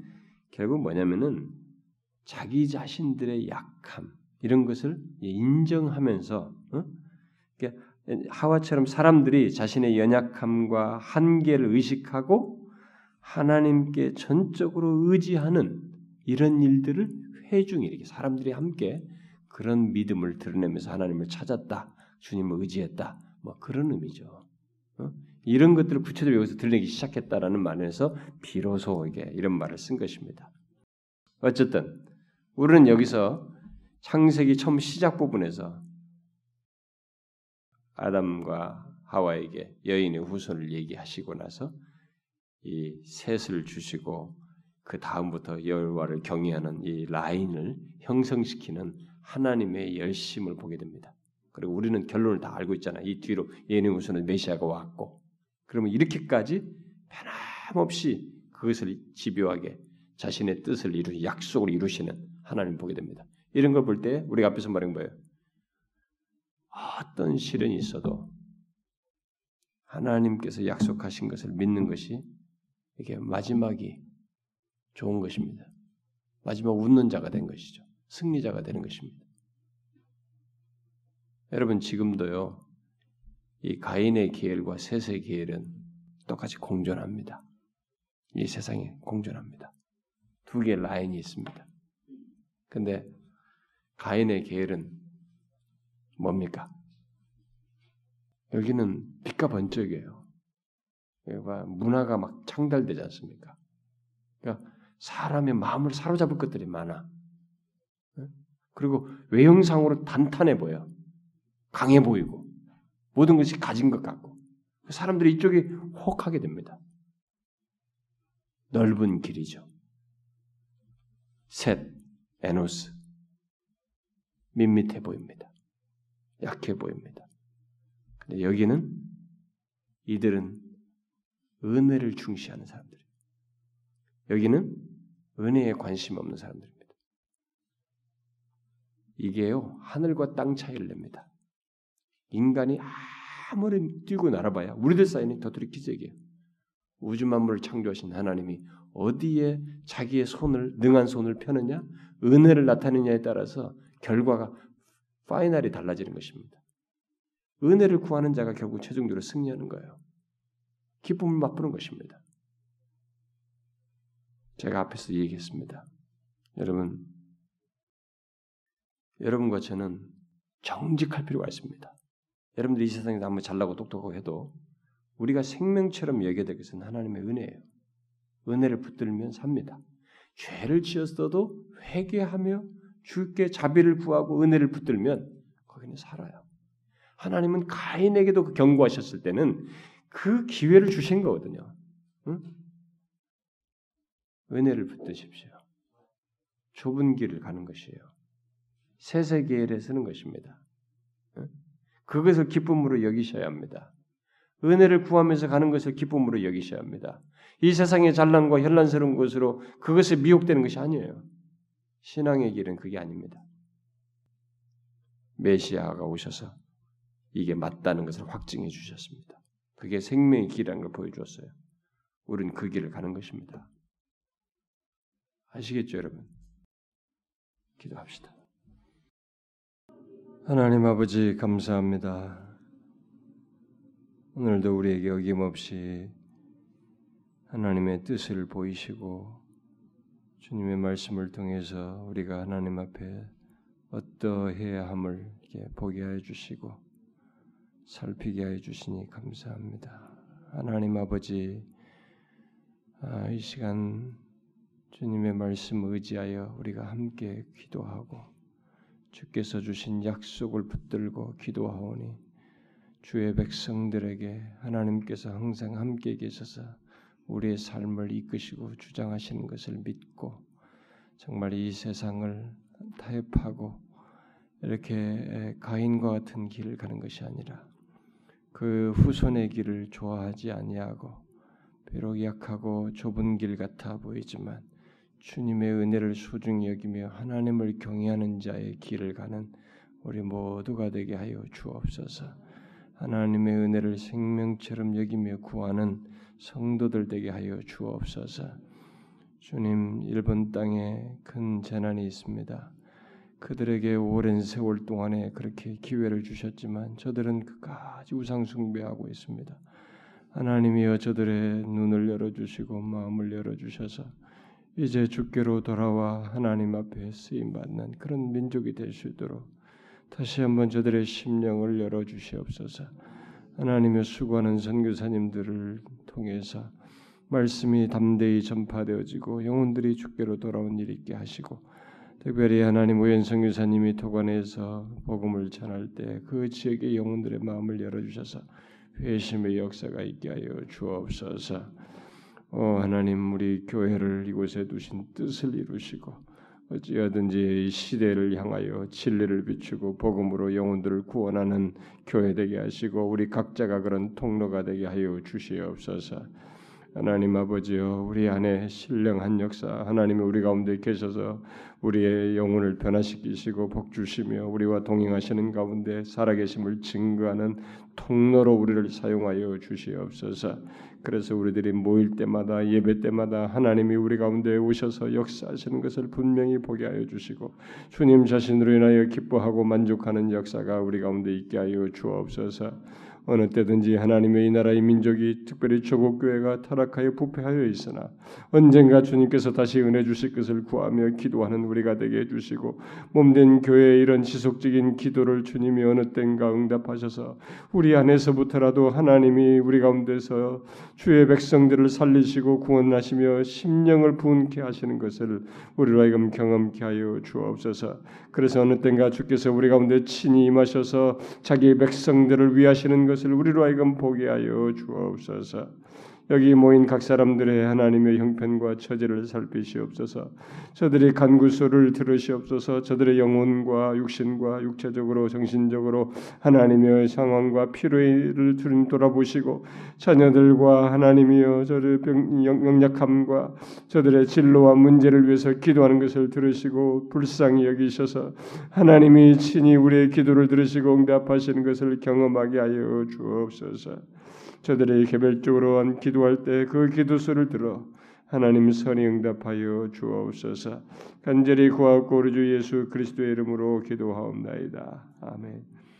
결국 뭐냐면은 자기 자신들의 약함 이런 것을 인정하면서 어? 하와처럼 사람들이 자신의 연약함과 한계를 의식하고 하나님께 전적으로 의지하는 이런 일들을 회중이 이렇게 사람들이 함께 그런 믿음을 드러내면서 하나님을 찾았다, 주님을 의지했다, 뭐 그런 의미죠. 어? 이런 것들을 구체적으로 여기서 들리기 시작했다라는 말에서 비로소 이게 이런 말을 쓴 것입니다. 어쨌든 우리는 여기서 창세기 처음 시작 부분에서 아담과 하와에게 여인의 후손을 얘기하시고 나서 이 셋을 주시고 그 다음부터 여호와를 경외하는 이 라인을 형성시키는 하나님의 열심을 보게 됩니다. 그리고 우리는 결론을 다 알고 있잖아. 이 뒤로 후손은 메시아가 왔고, 그러면 이렇게까지 변함없이 그것을 집요하게 자신의 뜻을 이루 약속을 이루시는 하나님 보게 됩니다. 이런 걸 볼 때 우리가 앞에서 말한 거예요. 어떤 시련이 있어도 하나님께서 약속하신 것을 믿는 것이 이게 마지막이 좋은 것입니다. 마지막 웃는 자가 된 것이죠. 승리자가 되는 것입니다. 여러분 지금도요. 이 가인의 계열과 셋의 계열은 똑같이 공존합니다. 이 세상에 공존합니다. 두 개의 라인이 있습니다. 근데 가인의 계열은 뭡니까? 여기는 빛과 번쩍이에요. 여기가 문화가 막 창달되지 않습니까? 그러니까 사람의 마음을 사로잡을 것들이 많아. 그리고 외형상으로 단단해 보여. 강해 보이고 모든 것이 가진 것 같고 사람들이 이쪽에 혹하게 됩니다. 넓은 길이죠. 셋, 에노스. 밋밋해 보입니다. 약해 보입니다. 근데 여기는 이들은 은혜를 중시하는 사람들이에요. 여기는 은혜에 관심 없는 사람들입니다. 이게요, 하늘과 땅 차이를 냅니다. 인간이 아무리 뛰고 날아봐야 우리들 사이는 더더리 기적이에요. 우주 만물을 창조하신 하나님이 어디에 자기의 손을 능한 손을 펴느냐, 은혜를 나타내느냐에 따라서 결과가 파이널이 달라지는 것입니다. 은혜를 구하는 자가 결국 최종적으로 승리하는 거예요. 기쁨을 맛보는 것입니다. 제가 앞에서 얘기했습니다. 여러분, 여러분과 저는 정직할 필요가 있습니다. 여러분들이 이 세상에서 아무리 잘나고 똑똑하고 해도 우리가 생명처럼 여겨야 될 것은 하나님의 은혜예요. 은혜를 붙들면 삽니다. 죄를 지었어도 회개하며 주께 자비를 구하고 은혜를 붙들면 거기는 살아요. 하나님은 가인에게도 그 경고하셨을 때는 그 기회를 주신 거거든요. 응? 은혜를 붙드십시오. 좁은 길을 가는 것이에요. 세세계에 서는 것입니다. 응? 그것을 기쁨으로 여기셔야 합니다. 은혜를 구하면서 가는 것을 기쁨으로 여기셔야 합니다. 이 세상의 잘난과 현란스러운 것으로 그것에 미혹되는 것이 아니에요. 신앙의 길은 그게 아닙니다. 메시아가 오셔서 이게 맞다는 것을 확증해 주셨습니다. 그게 생명의 길이라는 걸 보여주었어요. 우리는 그 길을 가는 것입니다. 아시겠죠, 여러분? 기도합시다. 하나님 아버지 감사합니다. 오늘도 우리에게 어김없이 하나님의 뜻을 보이시고 주님의 말씀을 통해서 우리가 하나님 앞에 어떠해야 함을 보게 해 주시고 살피게 해 주시니 감사합니다. 하나님 아버지 아, 이 시간 주님의 말씀 의지하여 우리가 함께 기도하고 주께서 주신 약속을 붙들고 기도하오니 주의 백성들에게 하나님께서 항상 함께 계셔서 우리의 삶을 이끄시고 주장하시는 것을 믿고 정말 이 세상을 타협하고 이렇게 가인과 같은 길을 가는 것이 아니라 그 후손의 길을 좋아하지 아니하고 비록 약하고 좁은 길 같아 보이지만 주님의 은혜를 소중히 여기며 하나님을 경외하는 자의 길을 가는 우리 모두가 되게 하여 주옵소서. 하나님의 은혜를 생명처럼 여기며 구하는 성도들 되게 하여 주옵소서. 주님, 일본 땅에 큰 재난이 있습니다. 그들에게 오랜 세월 동안에 그렇게 기회를 주셨지만 저들은 끝까지 우상 숭배하고 있습니다. 하나님이여 저들의 눈을 열어 주시고 마음을 열어 주셔서 이제 주께로 돌아와 하나님 앞에 쓰임 받는 그런 민족이 될 수 있도록 다시 한번 저들의 심령을 열어 주시옵소서. 하나님의 수고하는 선교사님들을 통해서 말씀이 담대히 전파되어지고 영혼들이 주께로 돌아온 일 있게 하시고 특별히 하나님 오연성 교사님이 토관에서 복음을 전할 때 그 지역의 영혼들의 마음을 열어 주셔서 회심의 역사가 있게 하여 주옵소서. 어 하나님 우리 교회를 이곳에 두신 뜻을 이루시고 어찌하든지 이 시대를 향하여 진리를 비추고 복음으로 영혼들을 구원하는 교회 되게 하시고 우리 각자가 그런 통로가 되게 하여 주시옵소서. 하나님 아버지여 우리 안에 신령한 역사 하나님이 우리 가운데 계셔서 우리의 영혼을 변화시키시고 복 주시며 우리와 동행하시는 가운데 살아계심을 증거하는 통로로 우리를 사용하여 주시옵소서. 그래서 우리들이 모일 때마다 예배 때마다 하나님이 우리 가운데 오셔서 역사하시는 것을 분명히 보게 하여 주시고 주님 자신으로 인하여 기뻐하고 만족하는 역사가 우리 가운데 있게 하여 주옵소서. 어느 때든지 하나님의 이 나라의 민족이 특별히 조국 교회가 타락하여 부패하여 있으나 언젠가 주님께서 다시 은혜 주실 것을 구하며 기도하는 우리가 되게 해 주시고 몸된 교회의 이런 지속적인 기도를 주님이 어느 땐가 응답하셔서 우리 안에서부터라도 하나님이 우리 가운데서 주의 백성들을 살리시고 구원하시며 심령을 부은케 하시는 것을 우리로 하여금 경험케 하여 주옵소서. 그래서 어느 땐가 주께서 우리 가운데 친히 임하셔서 자기 백성들을 위하시는 것을 우리로 하여금 보게 하여 주옵소서. 여기 모인 각 사람들의 하나님의 형편과 처지를 살피시옵소서. 저들의 간구소를 들으시옵소서. 저들의 영혼과 육신과 육체적으로 정신적으로 하나님의 상황과 필요를 주님 돌아보시고 자녀들과 하나님이여 저들의 병, 영약함과 저들의 진로와 문제를 위해서 기도하는 것을 들으시고 불쌍히 여기셔서 하나님이 친히 우리의 기도를 들으시고 응답하시는 것을 경험하게 하여 주옵소서. 저들의 개별적으로 한 기도할 때 그 기도소를 들어 하나님 선이 응답하여 주옵소서. 간절히 구하고 우리 주 예수 그리스도의 이름으로 기도하옵나이다. 아멘.